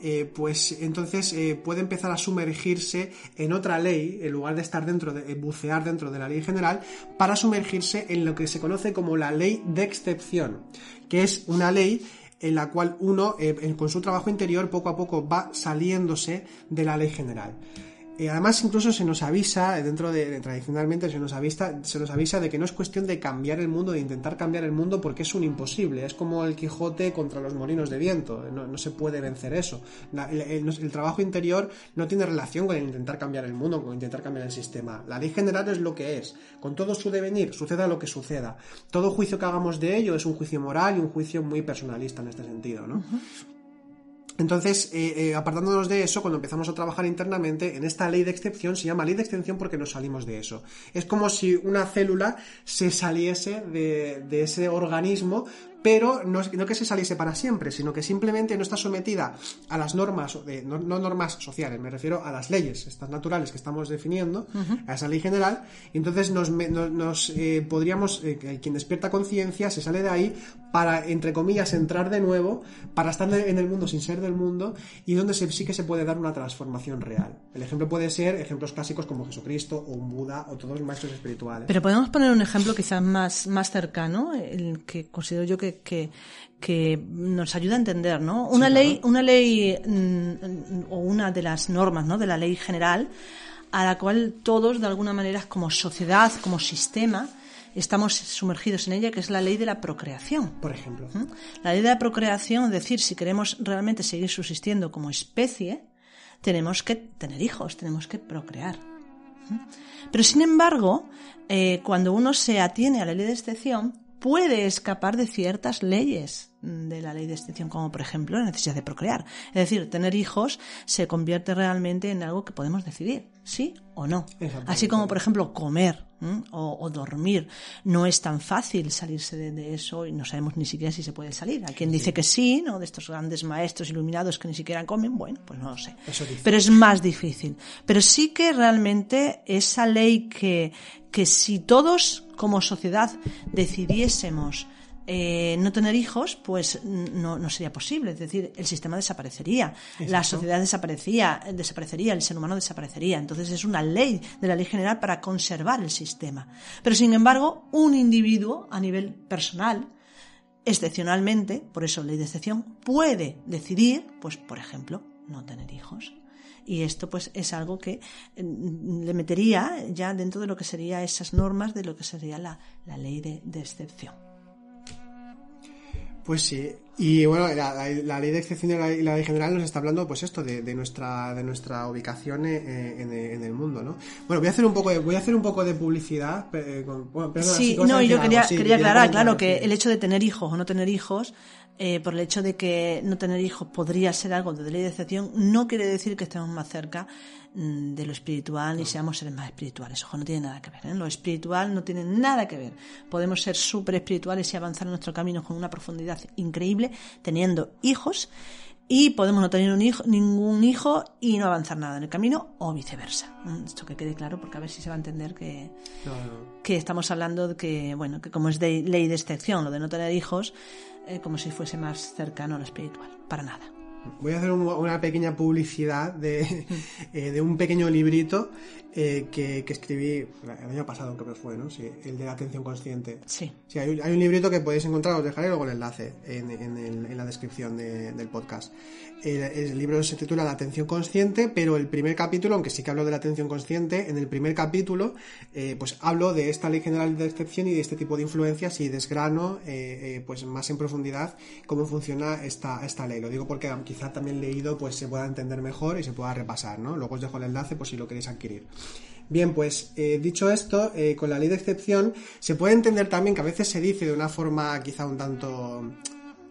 eh, pues entonces eh, puede empezar a sumergirse en otra ley, en lugar de estar dentro de bucear dentro de la ley general, para sumergirse en lo que se conoce como la ley de excepción, que es una ley en la cual uno, con su trabajo interior, poco a poco va saliéndose de la ley general. Y además incluso se nos avisa, dentro de, tradicionalmente se nos, avisa, se nos avisa de que no es cuestión de cambiar el mundo, de intentar cambiar el mundo porque es un imposible, es como el Quijote contra los molinos de viento, no, se puede vencer eso. el, trabajo interior no tiene relación con intentar cambiar el mundo, con intentar cambiar el sistema. La ley general es lo que es, con todo su devenir, suceda lo que suceda. Todo juicio que hagamos de ello es un juicio moral y un juicio muy personalista en este sentido, ¿no? Entonces, eh, eh, apartándonos de eso, cuando empezamos a trabajar internamente, en esta ley de excepción se llama ley de excepción porque nos salimos de eso. Es como si una célula se saliese de, de ese organismo pero no, no, que se saliese para siempre, sino que simplemente no está sometida a las normas, no, normas sociales, me refiero a las leyes, estas naturales que estamos definiendo, a esa ley general, y entonces nos, nos eh, podríamos, eh, quien despierta conciencia se sale de ahí para, entre comillas, entrar de nuevo, para estar en el mundo sin ser del mundo, y donde sí que se puede dar una transformación real. El ejemplo puede ser ejemplos clásicos como Jesucristo o un Buda o todos los maestros espirituales. Pero podemos poner un ejemplo quizás más, más cercano, el que considero yo que que, nos ayuda a entender, ¿no? Una ley, una ley mm, o una de las normas, ¿no? De la ley general a la cual todos, de alguna manera, como sociedad, como sistema, estamos sumergidos en ella, que es la ley de la procreación. Por ejemplo. La ley de la procreación, es decir, si queremos realmente seguir subsistiendo como especie, tenemos que tener hijos, tenemos que procrear. Pero sin embargo, eh, cuando uno se atiene a la ley de excepción, puede escapar de ciertas leyes de la ley de excepción, como por ejemplo la necesidad de procrear. Es decir, tener hijos se convierte realmente en algo que podemos decidir, sí o no. Así como, por ejemplo, comer o, dormir. No es tan fácil salirse de, eso y no sabemos ni siquiera si se puede salir. Hay quien dice que sí, ¿no? De estos grandes maestros iluminados que ni siquiera comen, bueno, pues no lo sé. Pero es más difícil. Pero sí que realmente esa ley que, que si todos como sociedad decidiésemos eh, no tener hijos, pues no, no, sería posible. Es decir, el sistema desaparecería, la sociedad desaparecía, desaparecería, el ser humano desaparecería. Entonces es una ley de la ley general para conservar el sistema. Pero sin embargo, un individuo a nivel personal, excepcionalmente, por eso ley de excepción, puede decidir, pues por ejemplo, no tener hijos. Y esto pues es algo que mm, le metería ya dentro de lo que sería esas normas de lo que sería la, la ley de, de excepción. Pues sí, y bueno, la, ley de excepción y la, ley general nos está hablando, pues esto, de, nuestra de nuestra ubicación eh, eh, en, el mundo, ¿no? Bueno, voy a hacer un poco de, voy a hacer un poco de publicidad. Eh, sí, no, yo quería, quería aclarar, claro, que el hecho de tener hijos o no tener hijos por el hecho de que no tener hijos podría ser algo de ley de excepción, no quiere decir que estemos más cerca Mm, de lo espiritual y seamos seres más espirituales. Ojo, no tiene nada que ver. ¿eh? Lo espiritual no tiene nada que ver. Podemos ser súper espirituales y avanzar en nuestro camino con una profundidad increíble teniendo hijos y podemos no tener un hijo, ningún hijo y no avanzar nada en el camino o viceversa. Mm, esto que quede claro porque a ver si se va a entender que, que estamos hablando de que, bueno, que como es de ley de excepción lo de no tener hijos, eh, como si fuese más cercano a lo espiritual. Para nada. Voy a hacer una pequeña publicidad de, eh, de un pequeño librito eh, que, que, escribí el año pasado, creo que fue, ¿no? Sí, el de la atención consciente. Sí. Sí, hay, hay un librito que podéis encontrar, os dejaré luego el enlace en, en, el, en la descripción de, del podcast. El, el, libro se titula La atención consciente, pero el primer capítulo, aunque sí que hablo de la atención consciente, en el primer capítulo, eh, pues hablo de esta ley general de excepción y de este tipo de influencias y desgrano, eh, eh, pues más en profundidad cómo funciona esta, esta ley. Lo digo porque quizá también leído, pues se pueda entender mejor y se pueda repasar, ¿no? Luego os dejo el enlace por si lo queréis adquirir. Bien, pues eh, dicho esto, eh, con la ley de excepción se puede entender también que a veces se dice de una forma quizá un tanto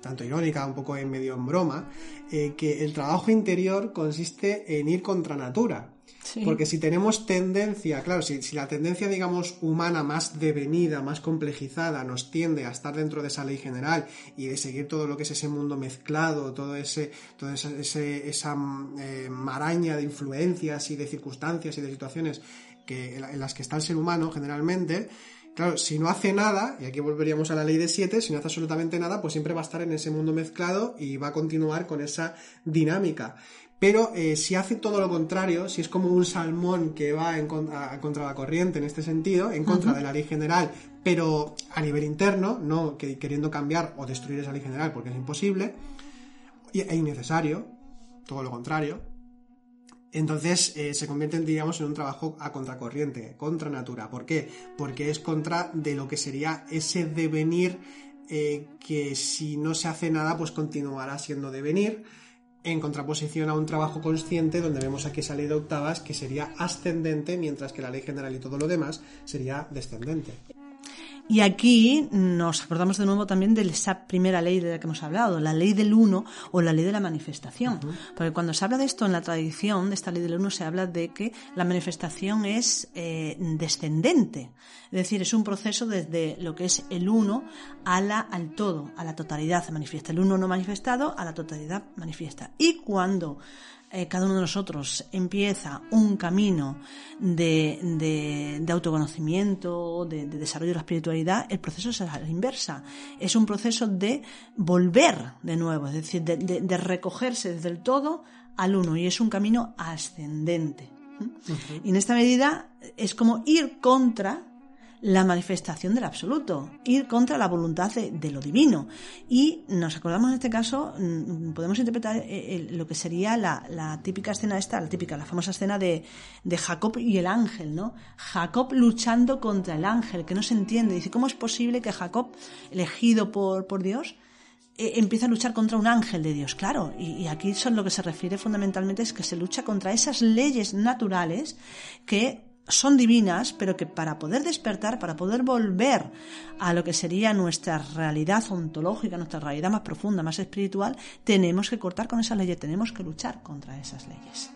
tanto irónica, un poco en medio en broma, eh, que el trabajo interior consiste en ir contra natura. Porque si tenemos tendencia, claro, si, la tendencia, digamos, humana más devenida, más complejizada, nos tiende a estar dentro de esa ley general y de seguir todo lo que es ese mundo mezclado, todo ese, toda esa, esa maraña de influencias y de circunstancias y de situaciones que, en las que está el ser humano generalmente, claro, si no hace nada, y aquí volveríamos a la ley de siete, si no hace absolutamente nada, pues siempre va a estar en ese mundo mezclado y va a continuar con esa dinámica. Pero eh, si hace todo lo contrario, si es como un salmón que va en contra, contra la corriente en este sentido, en contra de la ley general, pero a nivel interno, no queriendo cambiar o destruir esa ley general porque es imposible, e innecesario, todo lo contrario, entonces eh, se convierte, digamos, en un trabajo a contracorriente, contra natura. ¿Por qué? Porque es contra de lo que sería ese devenir eh, que si no se hace nada, pues continuará siendo devenir, en contraposición a un trabajo consciente donde vemos aquí esa ley de octavas que sería ascendente, mientras que la ley general y todo lo demás sería descendente. Y aquí nos acordamos de nuevo también de esa primera ley de la que hemos hablado, la ley del uno o la ley de la manifestación. Porque cuando se habla de esto en la tradición, de esta ley del uno, se habla de que la manifestación es eh, descendente. Es decir, es un proceso desde lo que es el uno a la, al todo, a la totalidad se manifiesta. El uno no manifestado a la totalidad manifiesta. Y cuando eh, cada uno de nosotros empieza un camino de, de, autoconocimiento, de, desarrollo de la espiritualidad, el proceso es a la inversa. Es un proceso de volver de nuevo, es decir, de, recogerse desde el todo al uno y es un camino ascendente. Y en esta medida es como ir contra la manifestación del absoluto, ir contra la voluntad de, lo divino. Y nos acordamos en este caso, mm, podemos interpretar eh, lo que sería la, típica escena esta, la típica, la famosa escena de, de, Jacob y el ángel, ¿no? Jacob luchando contra el ángel, que no se entiende. Dice, ¿cómo es posible que Jacob, elegido por, por Dios, eh, empieza a luchar contra un ángel de Dios, claro. Y, y, aquí son lo que se refiere fundamentalmente es que se lucha contra esas leyes naturales que son divinas, pero que para poder despertar, para poder volver a lo que sería nuestra realidad ontológica, nuestra realidad más profunda, más espiritual, tenemos que cortar con esas leyes, tenemos que luchar contra esas leyes.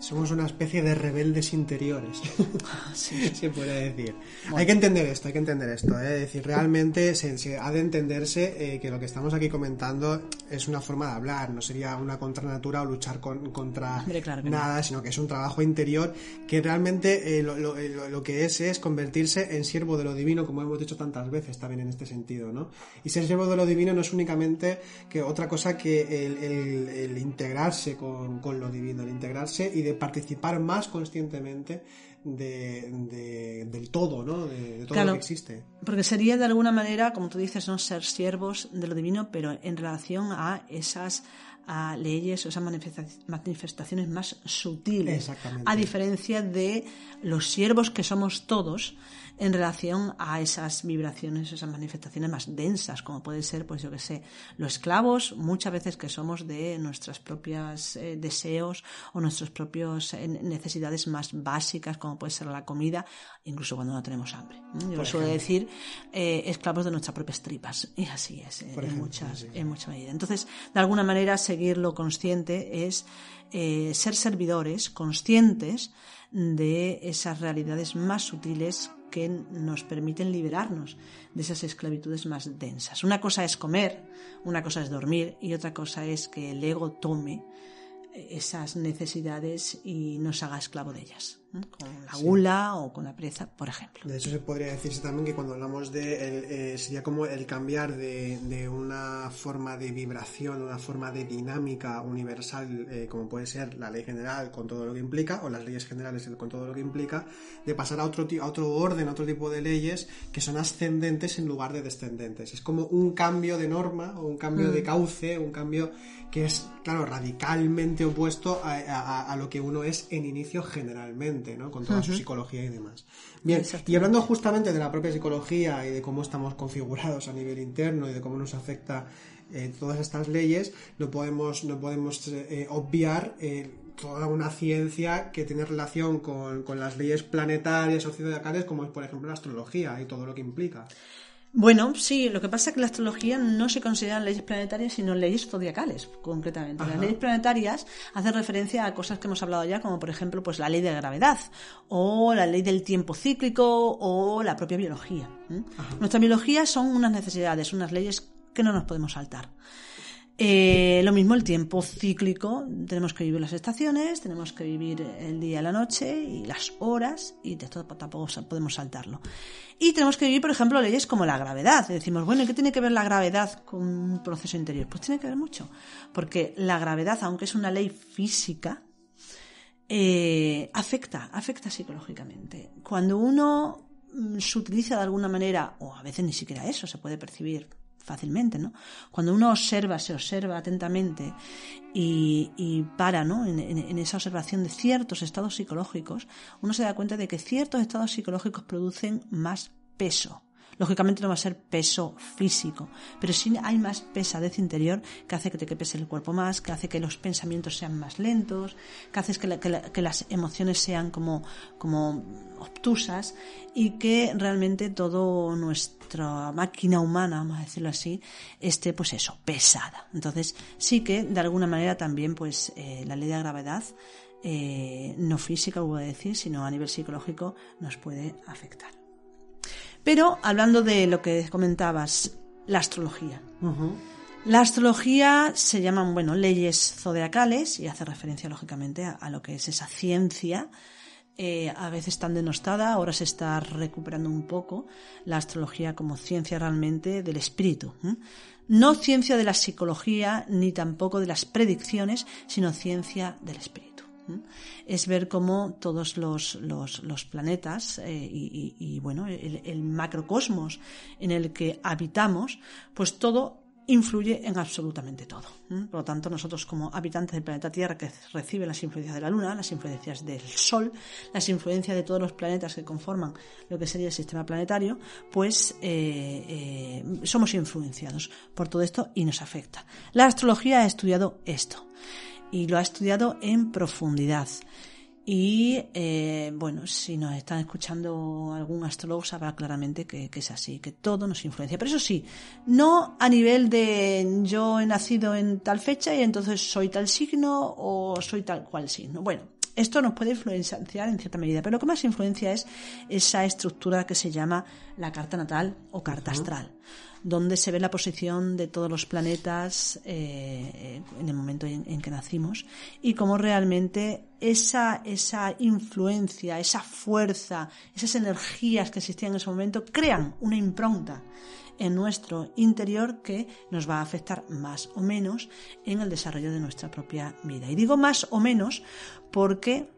Somos una especie de rebeldes interiores, se puede decir. Hay que entender esto, hay que entender esto. ¿eh? Es decir, realmente se, ha de entenderse eh, que lo que estamos aquí comentando es una forma de hablar, no sería una contranatura o luchar contra nada, sino que es un trabajo interior que realmente eh, lo, que es es convertirse en siervo de lo divino, como hemos dicho tantas veces también en este sentido. ¿no? Y ser siervo de lo divino no es únicamente que otra cosa que el, integrarse con, con, lo divino, el integrarse y de participar más conscientemente de, del todo, ¿no? De, todo lo que existe. Porque sería de alguna manera, como tú dices, no ser siervos de lo divino, pero en relación a esas leyes o esas manifestaciones más sutiles. A diferencia de los siervos que somos todos, en relación a esas vibraciones, esas manifestaciones más densas, como puede ser, pues yo que sé, los esclavos, muchas veces que somos de nuestras propias eh, deseos o nuestras propias eh, necesidades más básicas, como puede ser la comida, incluso cuando no tenemos hambre. Yo suelo decir eh, esclavos de nuestras propias tripas, y así es, en, muchas, en mucha medida. Entonces, de alguna manera, seguir lo consciente es ser servidores conscientes de esas realidades más sutiles que nos permiten liberarnos de esas esclavitudes más densas. Una cosa es comer, una cosa es dormir y otra cosa es que el ego tome esas necesidades y nos haga esclavo de ellas con la gula o con la pereza, por ejemplo. De eso se podría decirse también que cuando hablamos de, eh, sería como el cambiar de, de, una forma de vibración, una forma de dinámica universal, eh, como puede ser la ley general con todo lo que implica, o las leyes generales con todo lo que implica, de pasar a otro, a otro orden, a otro tipo de leyes que son ascendentes en lugar de descendentes. Es como un cambio de norma o un cambio de mm. cauce, un cambio que es, claro, radicalmente opuesto a, lo que uno es en inicio generalmente, ¿no? Con toda su psicología y demás. Bien, y hablando justamente de la propia psicología y de cómo estamos configurados a nivel interno y de cómo nos afecta eh, todas estas leyes, no podemos, no podemos eh, obviar eh, toda una ciencia que tiene relación con, con las leyes planetarias o zodiacales, como es, por ejemplo, la astrología y todo lo que implica. Bueno, sí, lo que pasa es que la astrología no se consideran leyes planetarias, sino leyes zodiacales, concretamente. Las leyes planetarias hacen referencia a cosas que hemos hablado ya, como por ejemplo, pues la ley de gravedad, o la ley del tiempo cíclico, o la propia biología. Nuestra biología son unas necesidades, unas leyes que no nos podemos saltar. Eh, lo mismo el tiempo cíclico, tenemos que vivir las estaciones, tenemos que vivir el día y la noche y las horas y de esto tampoco podemos saltarlo. Y tenemos que vivir, por ejemplo, leyes como la gravedad. decimos, bueno, ¿y qué tiene que ver la gravedad con un proceso interior? Pues tiene que ver mucho, porque la gravedad, aunque es una ley física, eh, afecta, afecta psicológicamente. Cuando uno mm, se utiliza de alguna manera, o a veces ni siquiera eso se puede percibir fácilmente, ¿no? Cuando uno observa, se observa atentamente y, para, ¿no? En, esa observación de ciertos estados psicológicos, uno se da cuenta de que ciertos estados psicológicos producen más peso. Lógicamente no va a ser peso físico, pero sí hay más pesadez interior que hace que te pese el cuerpo más, que hace que los pensamientos sean más lentos, que hace que, que las emociones sean como, como obtusas y que realmente todo nuestro nuestra máquina humana, vamos a decirlo así, esté, pues eso, pesada. Entonces, sí que de alguna manera también, pues, eh, la ley de gravedad, eh, no física, voy a decir, sino a nivel psicológico, nos puede afectar. Pero hablando de lo que comentabas, la astrología. La astrología se llaman, bueno, leyes zodiacales y hace referencia, lógicamente, a lo que es esa ciencia eh, a veces tan denostada, ahora se está recuperando un poco la astrología como ciencia realmente del espíritu. No ciencia de la psicología ni tampoco de las predicciones, sino ciencia del espíritu. Es ver cómo todos los, los, planetas eh, y, bueno, el, el macrocosmos en el que habitamos, pues todo influye en absolutamente todo. Por lo tanto, nosotros como habitantes del planeta Tierra que reciben las influencias de la Luna, las influencias del Sol, las influencias de todos los planetas que conforman lo que sería el sistema planetario, pues eh, eh, somos influenciados por todo esto y nos afecta. La astrología ha estudiado esto y lo ha estudiado en profundidad. Y eh, bueno, si nos están escuchando algún astrólogo sabrá claramente que, es así, que todo nos influencia. Pero eso sí, no a nivel de yo he nacido en tal fecha y entonces soy tal signo o soy tal cual signo. Bueno, esto nos puede influenciar en cierta medida, pero lo que más influencia es esa estructura que se llama la carta natal o carta astral donde se ve la posición de todos los planetas eh, en el momento en, que nacimos y cómo realmente esa, esa influencia, esa fuerza, esas energías que existían en ese momento crean una impronta en nuestro interior que nos va a afectar más o menos en el desarrollo de nuestra propia vida. Y digo más o menos porque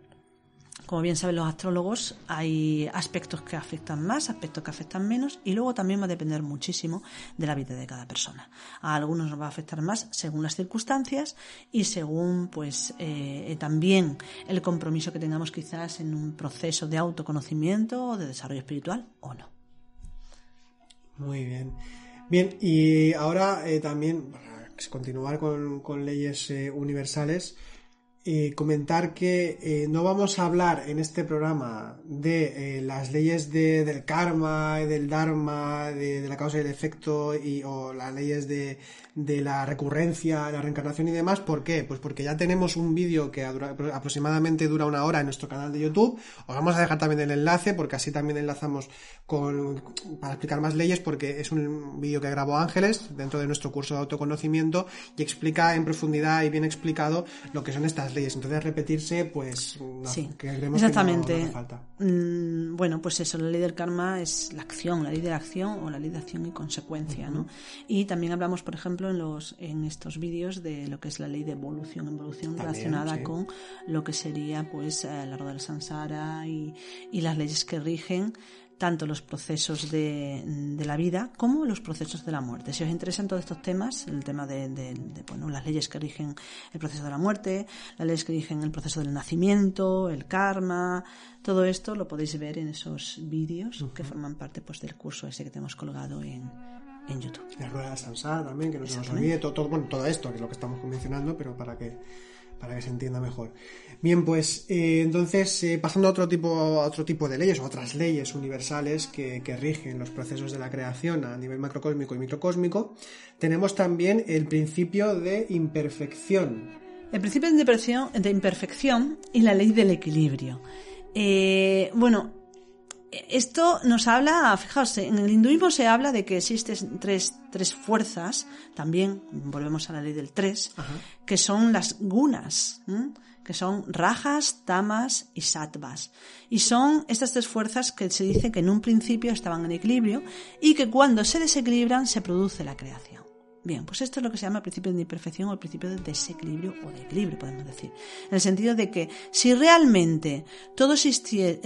como bien saben los astrólogos, hay aspectos que afectan más, aspectos que afectan menos y luego también va a depender muchísimo de la vida de cada persona. A algunos nos va a afectar más según las circunstancias y según pues eh, también el compromiso que tengamos quizás en un proceso de autoconocimiento o de desarrollo espiritual o no. Muy bien. Bien, y ahora eh, también, para continuar con, leyes eh, universales, eh, comentar que eh, no vamos a hablar en este programa de eh, las leyes del karma, del dharma, de, la causa y el efecto y, o las leyes de, de la recurrencia, la reencarnación y demás. ¿Por qué? Pues porque ya tenemos un vídeo que aproximadamente dura una hora en nuestro canal de YouTube. Os vamos a dejar también el enlace porque así también enlazamos con, para explicar más leyes porque es un vídeo que grabó Ángeles dentro de nuestro curso de autoconocimiento y explica en profundidad y bien explicado lo que son estas leyes. Entonces repetirse, pues sí, exactamente. falta. Mm, bueno, pues eso, la ley del karma es la acción, la ley de la acción o la ley de acción y consecuencia, ¿no? Y también hablamos, por ejemplo, en, los, en estos vídeos de lo que es la ley de evolución, evolución relacionada con lo que sería pues eh, la rueda del samsara y, y las leyes que rigen tanto los procesos de, de, la vida como los procesos de la muerte. Si os interesan todos estos temas, el tema de, de, bueno, las leyes que rigen el proceso de la muerte, las leyes que rigen el proceso del nacimiento, el karma, todo esto lo podéis ver en esos vídeos que forman parte pues del curso ese que tenemos colgado en, en YouTube. La rueda de Sansá también, que no se nos olvide, todo, bueno, todo esto, que es lo que estamos mencionando, pero para que, para que se entienda mejor. Bien, pues eh, entonces, eh, pasando a otro, tipo, a otro tipo de leyes, otras leyes universales que, que rigen los procesos de la creación a nivel macrocósmico y microcósmico, tenemos también el principio de imperfección. El principio de imperfección, de imperfección y la ley del equilibrio. Eh, bueno, esto nos habla, fijaos, en el hinduismo se habla de que existen tres, tres fuerzas, también volvemos a la ley del tres, que son las gunas, que son rajas, tamas y sattvas. Y son estas tres fuerzas que se dice que en un principio estaban en equilibrio y que cuando se desequilibran se produce la creación. Bien, pues esto es lo que se llama el principio de imperfección o el principio de desequilibrio o de equilibrio, podemos decir. En el sentido de que si realmente todo,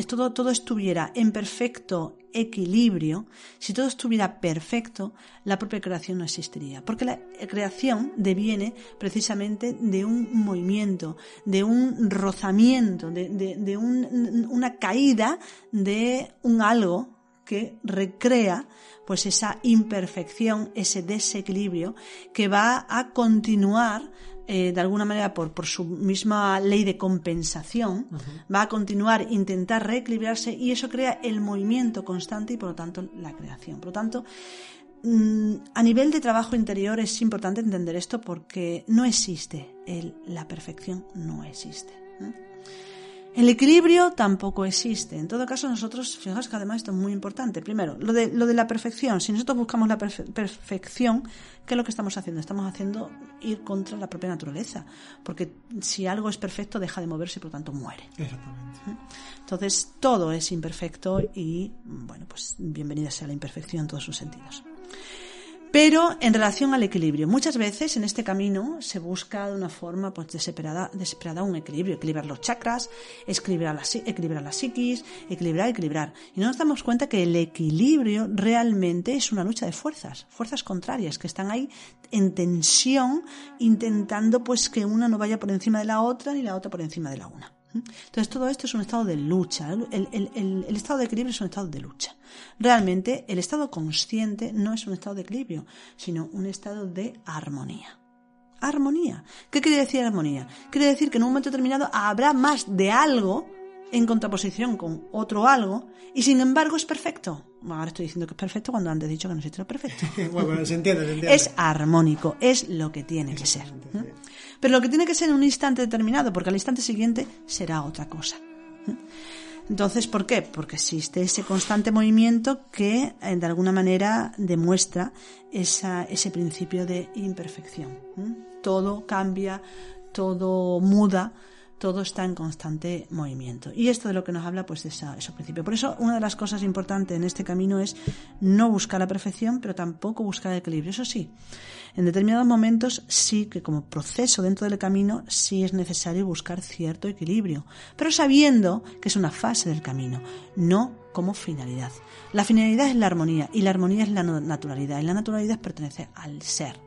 todo, todo estuviera en perfecto equilibrio, si todo estuviera perfecto, la propia creación no existiría. Porque la creación deviene precisamente de un movimiento, de un rozamiento, de, de una caída de un algo que recrea pues esa imperfección, ese desequilibrio que va a continuar eh, de alguna manera por, por, su misma ley de compensación, va a continuar intentar reequilibrarse y eso crea el movimiento constante y por lo tanto la creación. Por lo tanto, mm, a nivel de trabajo interior es importante entender esto porque no existe el, la perfección, no existe. El equilibrio tampoco existe. En todo caso, nosotros, fijaos que además esto es muy importante. Primero, lo de, lo de la perfección. Si nosotros buscamos la perfección, ¿qué es lo que estamos haciendo? Estamos haciendo ir contra la propia naturaleza. Porque si algo es perfecto, deja de moverse y por lo tanto muere. Exactamente. ¿Mm? Entonces, todo es imperfecto y, bueno, pues bienvenida sea la imperfección en todos sus sentidos. Pero en relación al equilibrio, muchas veces en este camino se busca de una forma pues, desesperada, desesperada un equilibrio, equilibrar los chakras, equilibrar la, equilibrar la psiquis, equilibrar, equilibrar. Y no nos damos cuenta que el equilibrio realmente es una lucha de fuerzas, fuerzas contrarias que están ahí en tensión intentando pues que una no vaya por encima de la otra ni la otra por encima de la una. Entonces todo esto es un estado de lucha. El, estado de equilibrio es un estado de lucha. Realmente el estado consciente no es un estado de equilibrio, sino un estado de armonía. Armonía. ¿Qué quiere decir armonía? Quiere decir que en un momento determinado habrá más de algo en contraposición con otro algo y sin embargo es perfecto. Ahora estoy diciendo que es perfecto cuando antes he dicho que no existe lo perfecto. bueno, se entiende, se entiende. Es armónico, es lo que tiene que ser. Pero lo que tiene que ser en un instante determinado, porque al instante siguiente será otra cosa. Entonces, ¿por qué? Porque existe ese constante movimiento que eh, de alguna manera demuestra esa, ese principio de imperfección. Todo cambia, todo muda, todo está en constante movimiento. Y esto de lo que nos habla, pues, es ese principio. Por eso, una de las cosas importantes en este camino es no buscar la perfección, pero tampoco buscar el equilibrio. Eso sí, en determinados momentos sí que como proceso dentro del camino sí es necesario buscar cierto equilibrio, pero sabiendo que es una fase del camino, no como finalidad. La finalidad es la armonía y la armonía es la naturalidad y la naturalidad pertenece al ser,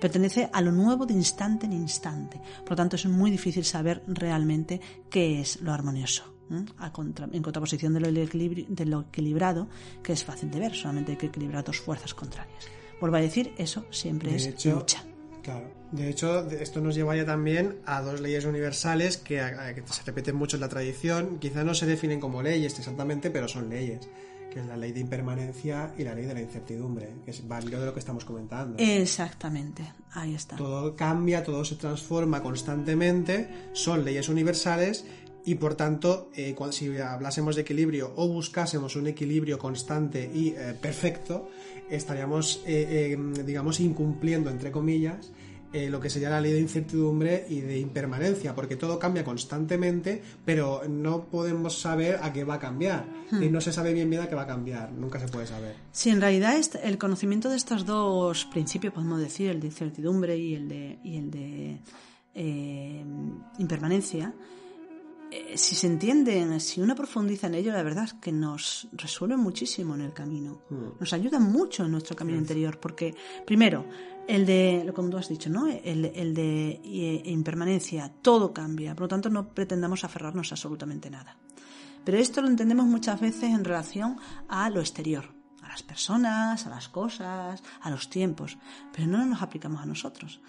pertenece a lo nuevo de instante en instante. Por lo tanto es muy difícil saber realmente qué es lo armonioso. en contraposición de lo, de lo equilibrado, que es fácil de ver, solamente hay que equilibrar dos fuerzas contrarias. Vuelvo a decir, eso siempre es lucha. Claro. De hecho, esto nos llevaría también a dos leyes universales que, se repiten mucho en la tradición. Quizá no se definen como leyes exactamente, pero son leyes que es la ley de impermanencia y la ley de la incertidumbre, que es válido de lo que estamos comentando. Exactamente, ahí está. Todo cambia, todo se transforma constantemente, son leyes universales y por tanto, eh, si hablásemos de equilibrio o buscásemos un equilibrio constante y eh, perfecto, estaríamos, eh, digamos, incumpliendo, entre comillas, lo que sería la ley de incertidumbre y de impermanencia, porque todo cambia constantemente, pero no podemos saber a qué va a cambiar. Hmm. Y no se sabe bien bien a qué va a cambiar, nunca se puede saber. Sí, en realidad el conocimiento de estos dos principios, podemos decir, el de incertidumbre y el de, y el de impermanencia, eh, si se entienden, si uno profundiza en ello, la verdad es que nos resuelve muchísimo en el camino. Mm. Nos ayuda mucho en nuestro camino interior, porque, primero, el de, lo como tú has dicho, ¿no? El, el de eh, impermanencia, todo cambia, por lo tanto no pretendamos aferrarnos a absolutamente nada. Pero esto lo entendemos muchas veces en relación a lo exterior, a las personas, a las cosas, a los tiempos, pero no nos aplicamos a nosotros.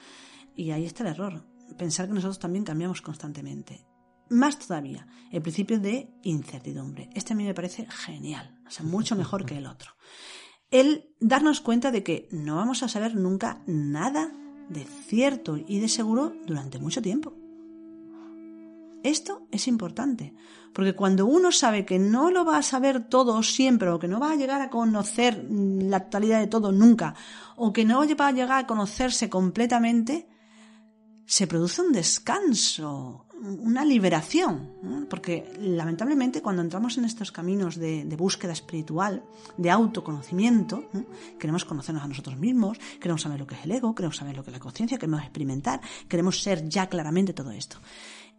Y ahí está el error, pensar que nosotros también cambiamos constantemente. Más todavía, el principio de incertidumbre. Este a mí me parece genial, o sea, mucho mejor que el otro. El darnos cuenta de que no vamos a saber nunca nada de cierto y de seguro durante mucho tiempo. Esto es importante, porque cuando uno sabe que no lo va a saber todo siempre, o que no va a llegar a conocer la totalidad de todo nunca, o que no va a llegar a conocerse completamente, se produce un descanso una liberación, porque lamentablemente cuando entramos en estos caminos de, búsqueda espiritual, de autoconocimiento, queremos conocernos a nosotros mismos, queremos saber lo que es el ego, queremos saber lo que es la conciencia, queremos experimentar, queremos ser ya claramente todo esto.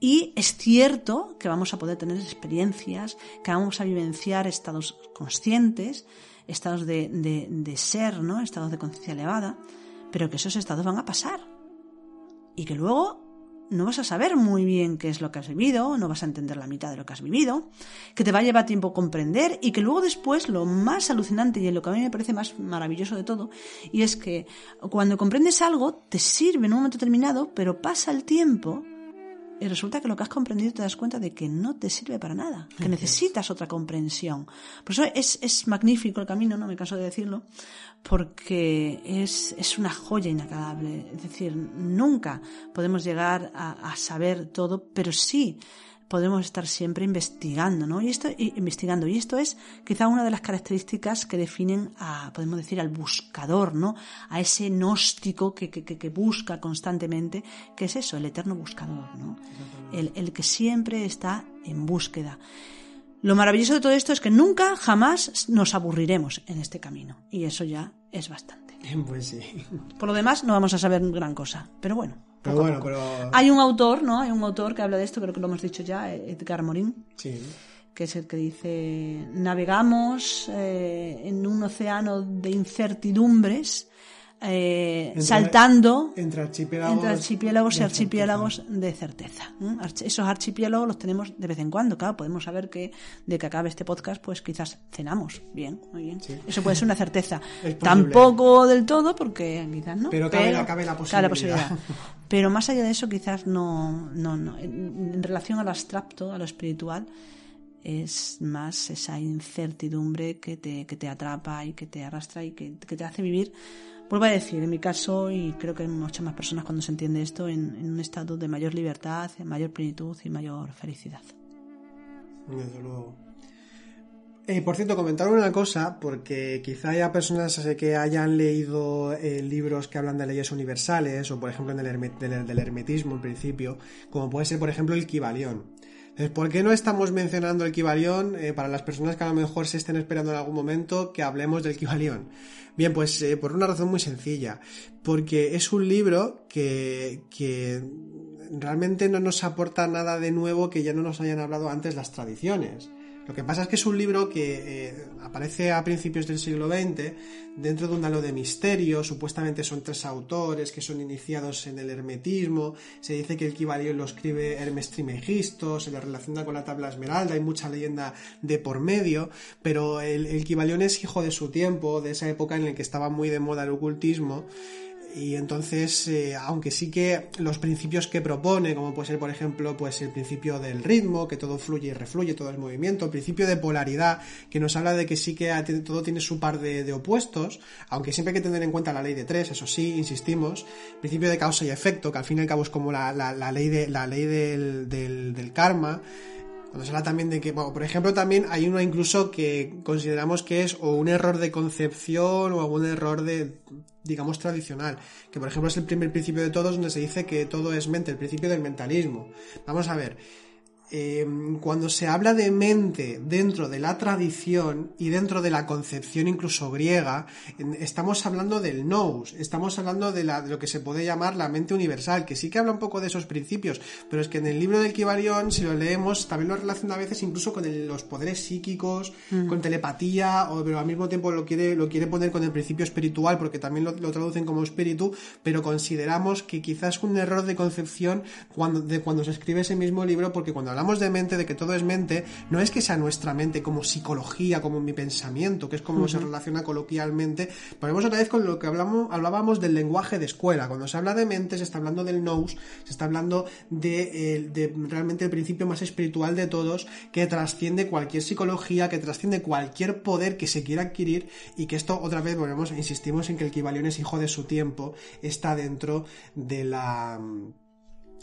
Y es cierto que vamos a poder tener experiencias, que vamos a vivenciar estados conscientes, estados de, de ser, ¿no? estados de conciencia elevada, pero que esos estados van a pasar. Y que luego no vas a saber muy bien qué es lo que has vivido, no vas a entender la mitad de lo que has vivido, que te va a llevar tiempo comprender y que luego después lo más alucinante y lo que a mí me parece más maravilloso de todo, y es que cuando comprendes algo te sirve en un momento determinado, pero pasa el tiempo y resulta que lo que has comprendido te das cuenta de que no te sirve para nada, que necesitas otra comprensión. Por eso es, es magnífico el camino, no me canso de decirlo, porque es, es una joya inacabable. Es decir, nunca podemos llegar a, a saber todo, pero sí podemos estar siempre investigando, ¿no? Y esto, investigando. Y esto es quizá una de las características que definen a, podemos decir, al buscador, ¿no? A ese gnóstico que, que, que busca constantemente, que es eso, el eterno buscador, ¿no? El, el que siempre está en búsqueda. Lo maravilloso de todo esto es que nunca, jamás nos aburriremos en este camino. Y eso ya es bastante. Pues sí. Por lo demás, no vamos a saber gran cosa. Pero bueno. Pero bueno, pero... Hay un autor, ¿no? Hay un autor que habla de esto, creo que lo hemos dicho ya, Edgar Morin. Sí. Que es el que dice: Navegamos eh, en un océano de incertidumbres eh, saltando entre archipiélagos, entre archipiélagos y archipiélagos de certeza. Esos archipiélagos los tenemos de vez en cuando, claro, podemos saber que de que acabe este podcast, pues quizás cenamos. Bien, muy bien. Eso puede ser una certeza. Tampoco del todo, porque quizás no. Pero cabe, la, posibilidad. la posibilidad. Pero más allá de eso, quizás no, no, no. En, relación al abstracto, a lo espiritual, es más esa incertidumbre que te, que te atrapa y que te arrastra y que, que te hace vivir Vuelvo a decir, en mi caso, y creo que en muchas más personas cuando se entiende esto, en, un estado de mayor libertad, mayor plenitud y mayor felicidad. Desde luego. Eh, por cierto, comentar una cosa, porque quizá haya personas que hayan leído eh, libros que hablan de leyes universales, o por ejemplo del, hermetismo en principio, como puede ser por ejemplo el Kibalión. ¿por qué no estamos mencionando el Kibalión eh, para las personas que a lo mejor se estén esperando en algún momento que hablemos del Kibalión? Bien, pues eh, por una razón muy sencilla, porque es un libro que, que realmente no nos aporta nada de nuevo que ya no nos hayan hablado antes las tradiciones. Lo que pasa es que es un libro que eh, aparece a principios del siglo XX dentro de un halo de misterio. Supuestamente son tres autores que son iniciados en el hermetismo. Se dice que el Kibalión lo escribe Hermes Trimegisto, se le relaciona con la tabla esmeralda, hay mucha leyenda de por medio. Pero el, el Kibalión es hijo de su tiempo, de esa época en la que estaba muy de moda el ocultismo y entonces, eh, aunque sí que los principios que propone, como puede ser, por ejemplo, pues el principio del ritmo, que todo fluye y refluye, todo el movimiento, el principio de polaridad, que nos habla de que sí que todo tiene su par de, opuestos, aunque siempre hay que tener en cuenta la ley de tres, eso sí, insistimos, el principio de causa y efecto, que al fin y al cabo es como la, ley, de, la ley del, del karma, cuando se habla también de que, por ejemplo, también hay uno incluso que consideramos que es o un error de concepción o algún error de digamos, tradicional, que por ejemplo es el primer principio de todos donde se dice que todo es mente, el principio del mentalismo. Vamos a ver, Em, cuando se habla de mente dentro de la tradición y dentro de la concepción incluso griega, estamos hablando del nous, estamos hablando de, la, de, lo que se puede llamar la mente universal, que sí que habla un poco de esos principios, pero es que en el libro del Kibalión, si lo leemos, también lo relaciona a veces incluso con los poderes psíquicos, mm. con telepatía, o, pero al mismo tiempo lo quiere, lo quiere poner con el principio espiritual, porque también lo, traducen como espíritu, pero consideramos que quizás es un error de concepción cuando, de cuando se escribe ese mismo libro, porque cuando hablamos de mente, de que todo es mente, no es que sea nuestra mente como psicología, como mi pensamiento, que es como se relaciona coloquialmente. Ponemos otra vez con lo que hablamos, hablábamos del lenguaje de escuela. Cuando se habla de mente, se está hablando del nous, se está hablando de, de realmente el principio más espiritual de todos, que trasciende cualquier psicología, que trasciende cualquier poder que se quiera adquirir y que esto otra vez volvemos, insistimos en que el Kibalión es hijo de su tiempo, está dentro de la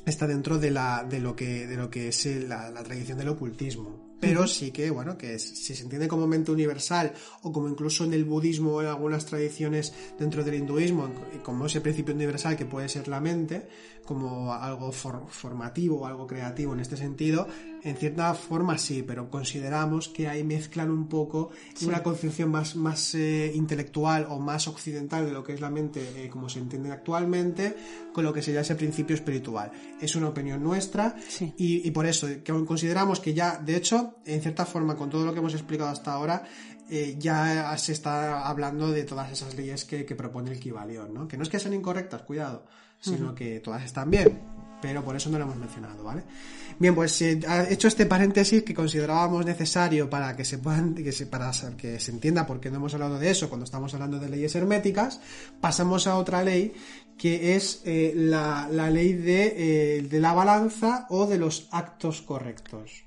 está dentro de, la, de, lo, que, de lo que es la, la tradición del ocultismo. Pero sí que, bueno, que si se entiende como mente universal o como incluso en el budismo o en algunas tradiciones dentro del hinduismo, como ese principio universal que puede ser la mente, como algo formativo o algo creativo en este sentido, en cierta forma sí, pero consideramos que ahí mezclan un poco una concepción más, más eh, intelectual o más occidental de lo que es la mente eh, como se entiende actualmente con lo que sería ese principio espiritual. Es una opinión nuestra y, y por eso que consideramos que ya, de hecho, en cierta forma, con todo lo que hemos explicado hasta ahora, eh, ya se está hablando de todas esas leyes que, propone el Kibalión, ¿no? Que no es que sean incorrectas, cuidado, sino que todas están bien, pero por eso no lo hemos mencionado, ¿vale? Bien, pues he hecho este paréntesis que considerábamos necesario para que se puedan, que se, para que se entienda por qué no hemos hablado de eso cuando estamos hablando de leyes herméticas, pasamos a otra ley que es eh, la, ley de, eh, de la balanza o de los actos correctos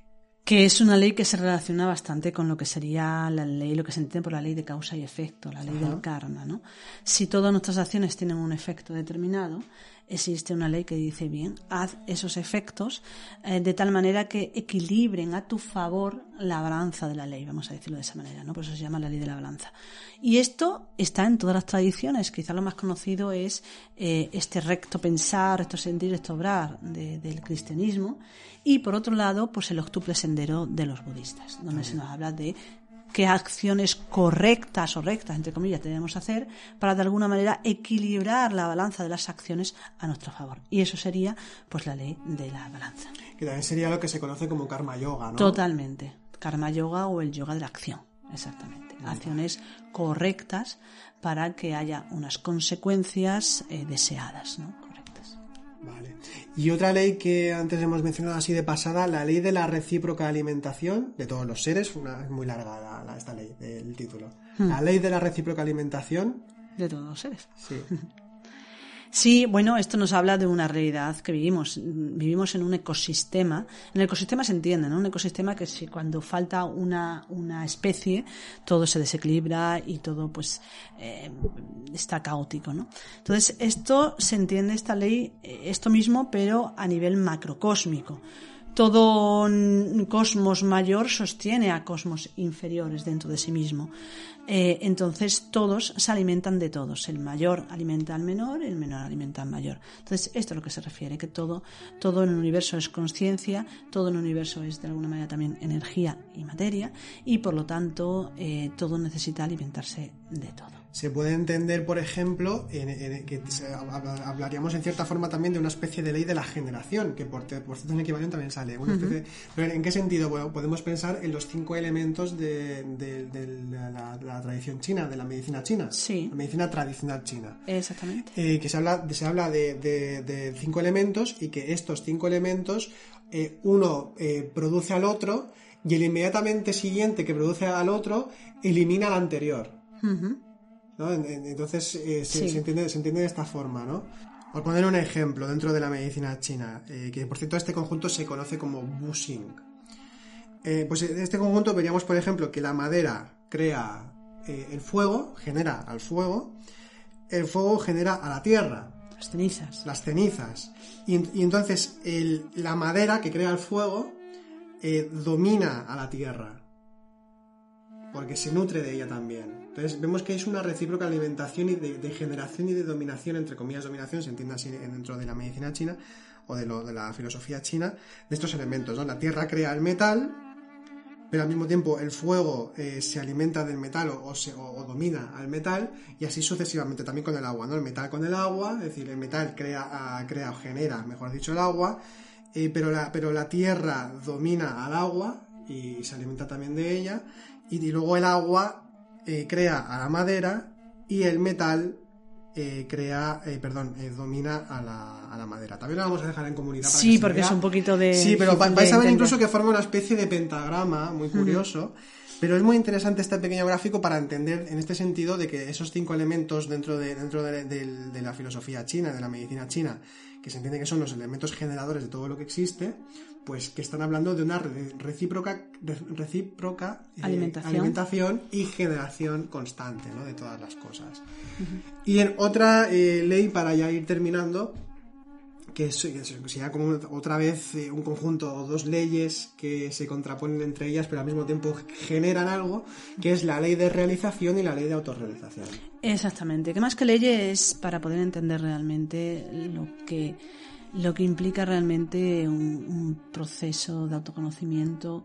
que es una ley que se relaciona bastante con lo que sería la ley, lo que se entiende por la ley de causa y efecto, la ley del karma, ¿no? Si todas nuestras acciones tienen un efecto determinado, existe una ley que dice bien, haz esos efectos eh, de tal manera que equilibren a tu favor la balanza de la ley, vamos a decirlo de esa manera, ¿no? Por eso se llama la ley de la balanza. Y esto está en todas las tradiciones, quizá lo más conocido es eh, este recto pensar, esto sentir, esto obrar del cristianismo, y por otro lado, pues el octuple sendero de los budistas, donde se nos habla de qué acciones correctas o rectas, entre comillas, debemos hacer para de alguna manera equilibrar la balanza de las acciones a nuestro favor. Y eso sería pues la ley de la balanza. Que también sería lo que se conoce como karma yoga, ¿no? Totalmente. Karma yoga o el yoga de la acción. Exactamente. Acciones correctas para que haya unas consecuencias eh, deseadas, ¿no? Vale. Y otra ley que antes hemos mencionado así de pasada, la ley de la recíproca alimentación de todos los seres, una, es muy larga esta ley del título. Hmm. La ley de la recíproca alimentación de todos los seres. Sí. Sí, bueno, esto nos habla de una realidad que vivimos. Vivimos en un ecosistema. En el ecosistema se entiende, ¿no? Un ecosistema que si cuando falta una, una especie, todo se desequilibra y todo, pues, eh, está caótico, ¿no? Entonces, esto se entiende, esta ley, eh, esto mismo, pero a nivel macrocósmico todo cosmos mayor sostiene a cosmos inferiores dentro de sí mismo. Eh, entonces todos se alimentan de todos. El mayor alimenta al menor, el menor alimenta al mayor. Entonces esto es lo que se refiere, que todo, todo en el universo es conciencia, todo en el universo es de alguna manera también energía y materia y por lo tanto eh, todo necesita alimentarse de todo se puede entender, por ejemplo, en, que hablaríamos en cierta forma también de una especie de ley de la generación, que por, por cierto en equivalión también sale. pero ¿en qué sentido? Bueno, podemos pensar en los cinco elementos de, la, tradición china, de la medicina china. Sí. La medicina tradicional china. Exactamente. Eh, que se habla, se habla de, cinco elementos y que estos cinco elementos, eh, uno eh, produce al otro y el inmediatamente siguiente que produce al otro elimina al anterior. Entonces eh, se, entiende, se entiende de esta forma, ¿no? Por poner un ejemplo dentro de la medicina china, eh, que por cierto este conjunto se conoce como Buxing. Eh, pues en este conjunto veríamos, por ejemplo, que la madera crea el fuego, genera al fuego, el fuego genera a la tierra. Las cenizas. Las cenizas. Y, entonces la madera que crea el fuego domina a la tierra, porque se nutre de ella también. Entonces vemos que es una recíproca alimentación y de, generación y de dominación, entre comillas dominación, se entiende así dentro de la medicina china o de, la filosofía china, de estos elementos. ¿no? La tierra crea el metal, pero al mismo tiempo el fuego eh, se alimenta del metal o, o, domina al metal y así sucesivamente también con el agua, ¿no? El metal con el agua, es decir, el metal crea, crea o genera, mejor dicho, el agua, eh, pero, la, pero la tierra domina al agua y se alimenta también de ella y luego el agua eh, crea a la madera y el metal eh, crea, eh, perdón, domina a la, a la, madera. También lo vamos a dejar en comunidad. sí, porque es un poquito de. Sí, pero vais a ver incluso que forma una especie de pentagrama muy curioso. Pero es muy interesante este pequeño gráfico para entender en este sentido de que esos cinco elementos dentro de, dentro de la filosofía china, de la medicina china, que se entiende que son los elementos generadores de todo lo que existe, pues que están hablando de una recíproca, recíproca eh, alimentación. alimentación. y generación constante ¿no? de todas las cosas. Y en otra eh, ley, para ya ir terminando, que sería como otra vez eh, un conjunto o dos leyes que se contraponen entre ellas, pero al mismo tiempo generan algo, que es la ley de realización y la ley de autorrealización. Exactamente, que más que leyes para poder entender realmente lo que lo que implica realmente un, proceso de autoconocimiento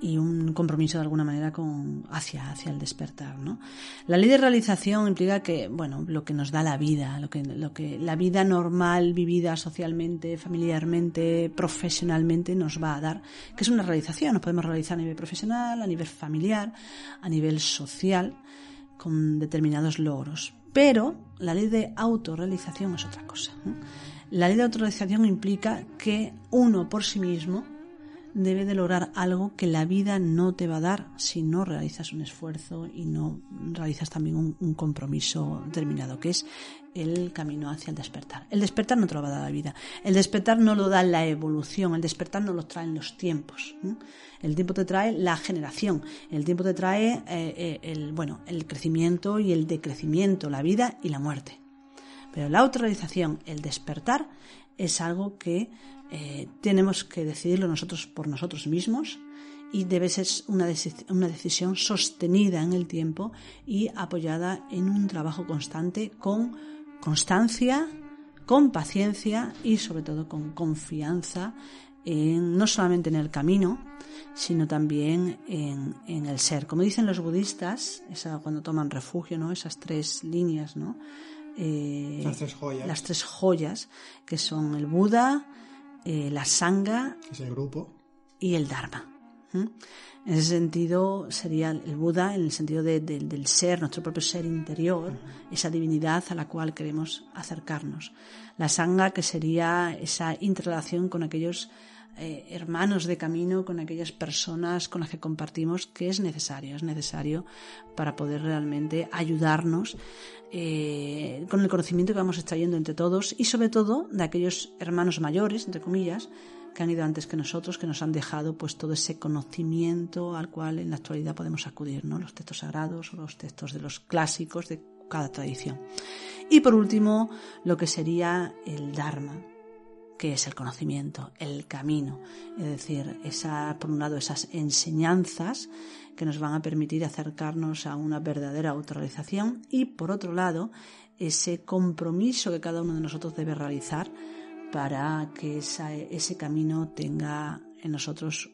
y un compromiso de alguna manera con hacia hacia el despertar, ¿no? La ley de realización implica que, bueno, lo que nos da la vida, lo que lo que la vida normal vivida socialmente, familiarmente, profesionalmente nos va a dar, que es una realización, nos podemos realizar a nivel profesional, a nivel familiar, a nivel social con determinados logros. Pero la ley de autorrealización es otra cosa. La ley de autorización implica que uno por sí mismo debe de lograr algo que la vida no te va a dar si no realizas un esfuerzo y no realizas también un, compromiso determinado, que es el camino hacia el despertar. El despertar no te lo va a dar la vida. El despertar no lo da la evolución, el despertar no lo traen los tiempos. El tiempo te trae la generación, el tiempo te trae eh, eh, el, bueno, el crecimiento y el decrecimiento, la vida y la muerte. Pero la autorrealización, el despertar, es algo que eh, tenemos que decidirlo nosotros por nosotros mismos y debe ser una, una decisión sostenida en el tiempo y apoyada en un trabajo constante con constancia, con paciencia y sobre todo con confianza no solamente en el camino, sino también en, el ser. Como dicen los budistas, cuando toman refugio, ¿no? esas tres líneas, ¿no? Eh, las tres joyas. Las tres joyas, que son el Buda, eh, la Sangha. es el grupo. Y el Dharma. En ese sentido sería el Buda, en el sentido del ser, nuestro propio ser interior, esa divinidad a la cual queremos acercarnos. La Sangha, que sería esa interrelación con aquellos eh, hermanos de camino, con aquellas personas con las que compartimos, que es necesario, es necesario para poder realmente ayudarnos eh, con el conocimiento que vamos extrayendo entre todos y sobre todo de aquellos hermanos mayores, entre comillas, que han ido antes que nosotros, que nos han dejado pues todo ese conocimiento al cual en la actualidad podemos acudir, ¿no? Los textos sagrados los textos de los clásicos de cada tradición. Y por último, lo que sería el Dharma, que es el conocimiento, el camino, es decir, esa, por un lado esas enseñanzas que nos van a permitir acercarnos a una verdadera autorrealización y por otro lado ese compromiso que cada uno de nosotros debe realizar para que ese camino tenga en nosotros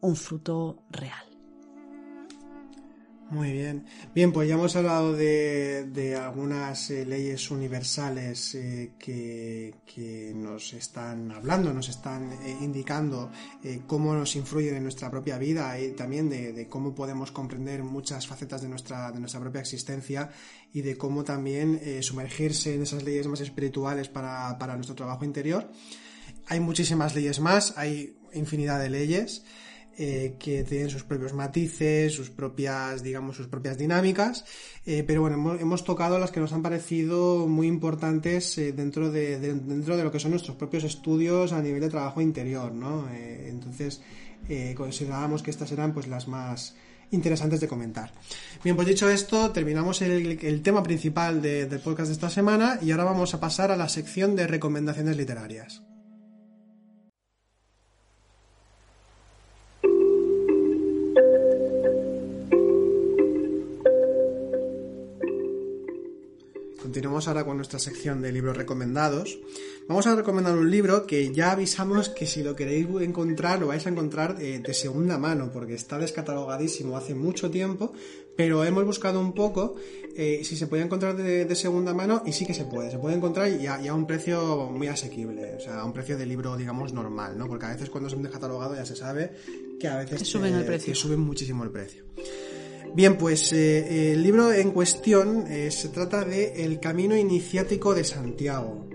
un fruto real. Muy bien. Bien, pues ya hemos hablado de, algunas eh, leyes universales eh, que, nos están hablando, nos están eh, indicando cómo nos influyen en nuestra propia vida y también de, cómo podemos comprender muchas facetas de nuestra, de nuestra propia existencia y de cómo también sumergirse en esas leyes más espirituales para, para nuestro trabajo interior. Hay muchísimas leyes más, hay infinidad de leyes. Eh, que tienen sus propios matices, sus propias, digamos, sus propias dinámicas, eh, pero bueno, hemos, tocado las que nos han parecido muy importantes eh, dentro, de, dentro de lo que son nuestros propios estudios a nivel de trabajo interior, ¿no? entonces, considerábamos que estas eran pues las más interesantes de comentar. Bien, pues dicho esto, terminamos el, tema principal del podcast de esta semana y ahora vamos a pasar a la sección de recomendaciones literarias. Continuamos ahora con nuestra sección de libros recomendados. Vamos a recomendar un libro que ya avisamos que si lo queréis encontrar, lo vais a encontrar eh, de segunda mano, porque está descatalogadísimo hace mucho tiempo, pero hemos buscado un poco eh, si se puede encontrar de, segunda mano y sí que se puede. Se puede encontrar y a, un precio muy asequible, o sea, a un precio de libro, digamos, normal, ¿no? Porque a veces cuando son descatalogados ya se sabe que a veces suben, el precio. Que suben muchísimo el precio. Bien, pues eh, el libro en cuestión eh, se trata de El Camino Iniciático de Santiago.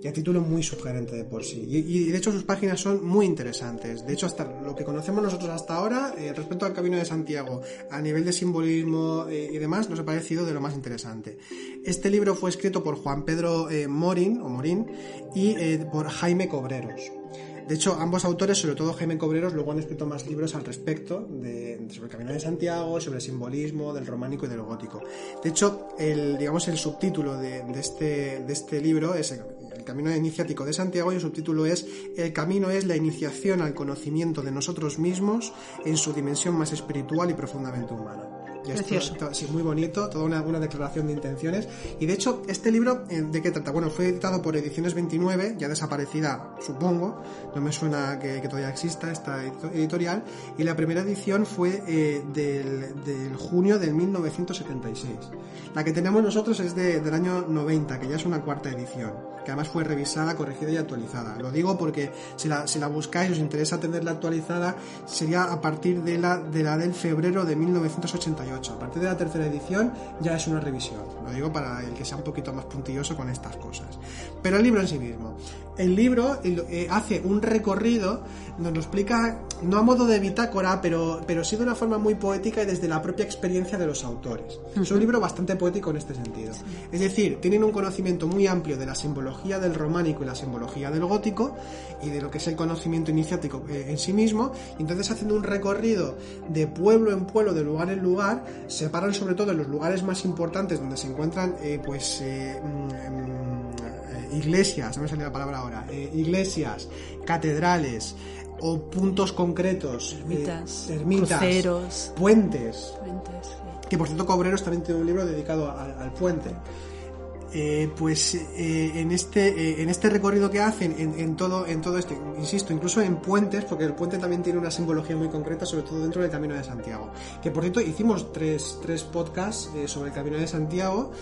Ya título muy sugerente de por sí. Y, de hecho sus páginas son muy interesantes. De hecho, hasta lo que conocemos nosotros hasta ahora, eh, respecto al Camino de Santiago, a nivel de simbolismo y demás, nos ha parecido de lo más interesante. Este libro fue escrito por Juan Pedro Morín, o Morín, y por Jaime Cobreros. De hecho, ambos autores, sobre todo Jaime Cobreros, luego han escrito más libros al respecto de, sobre el Camino de Santiago, sobre el simbolismo del románico y del gótico. De hecho, el, digamos, el subtítulo de, este, este libro es el, el Camino Iniciático de Santiago y el subtítulo es El camino es la iniciación al conocimiento de nosotros mismos en su dimensión más espiritual y profundamente humana. Precioso. sí, muy bonito, toda una, una, declaración de intenciones. Y de hecho, este libro, eh, ¿de qué trata? Bueno, fue editado por Ediciones 29, ya desaparecida, supongo. No me suena que, todavía exista esta editorial. Y la primera edición fue eh, del, del, junio del 1976. La que tenemos nosotros es de, del año 90, que ya es una cuarta edición que además fue revisada, corregida y actualizada. Lo digo porque si la, si la buscáis, os interesa tenerla actualizada, sería a partir de la, de la del febrero de 1988. A partir de la tercera edición ya es una revisión. Lo digo para el que sea un poquito más puntilloso con estas cosas. Pero el libro en sí mismo. El libro eh, hace un recorrido, nos lo explica no a modo de bitácora, pero, pero sí de una forma muy poética y desde la propia experiencia de los autores. Es un libro bastante poético en este sentido. Es decir, tienen un conocimiento muy amplio de la simbología del románico y la simbología del gótico y de lo que es el conocimiento iniciático eh, en sí mismo. Y entonces haciendo un recorrido de pueblo en pueblo, de lugar en lugar, separan sobre todo en los lugares más importantes donde se encuentran eh, pues mm, iglesias, no me sale la palabra ahora, eh, iglesias, catedrales o puntos concretos, ermitas, eh, ermitas puentes, que por cierto Cobreros también tiene un libro dedicado al, puente. eh, pues eh, en este eh, en este recorrido que hacen en, en, todo en todo este insisto incluso en puentes porque el puente también tiene una simbología muy concreta sobre todo dentro del Camino de Santiago. Que por cierto hicimos tres, tres podcasts sobre el Camino de Santiago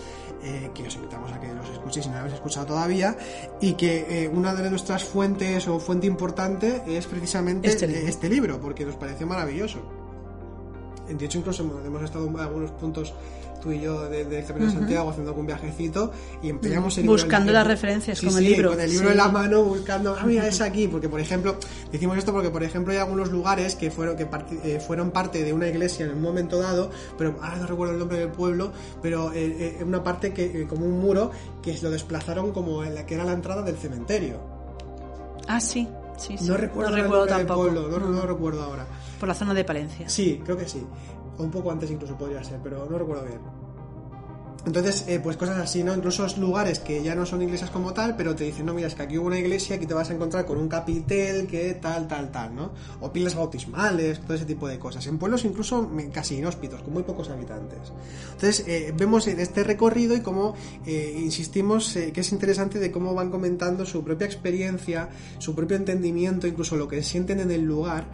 que os invitamos a que los escuchéis si no lo habéis escuchado todavía y que una de nuestras fuentes o fuente importante es precisamente este libro, este libro porque nos pareció maravilloso. De hecho incluso hemos estado en algunos puntos tú y yo de, de Camino de Santiago haciendo algún viajecito y empezamos el buscando las referencias con el libro con el libro en la mano buscando ah mira es aquí porque por ejemplo decimos esto porque por ejemplo hay algunos lugares que fueron que eh, fueron parte de una iglesia en un momento dado pero ahora no recuerdo el nombre del pueblo pero eh, eh, una parte que como un muro que lo desplazaron como en la que era la entrada del cementerio ah sí Sí, sí. No recuerdo, no recuerdo tampoco. Pueblo, no, no, no, recuerdo ahora. Por la zona de Palencia. Sí, creo que sí. O un poco antes incluso podría ser, pero no recuerdo bien. Entonces, eh, pues cosas así, ¿no? Incluso lugares que ya no son iglesias como tal, pero te dicen, no, mira, es que aquí hubo una iglesia, aquí te vas a encontrar con un capitel, que tal, tal, tal, ¿no? O pilas bautismales, todo ese tipo de cosas. En pueblos incluso casi inhóspitos, con muy pocos habitantes. Entonces, eh, vemos en este recorrido y cómo, eh, insistimos, que es interesante de cómo van comentando su propia experiencia, su propio entendimiento, incluso lo que sienten en el lugar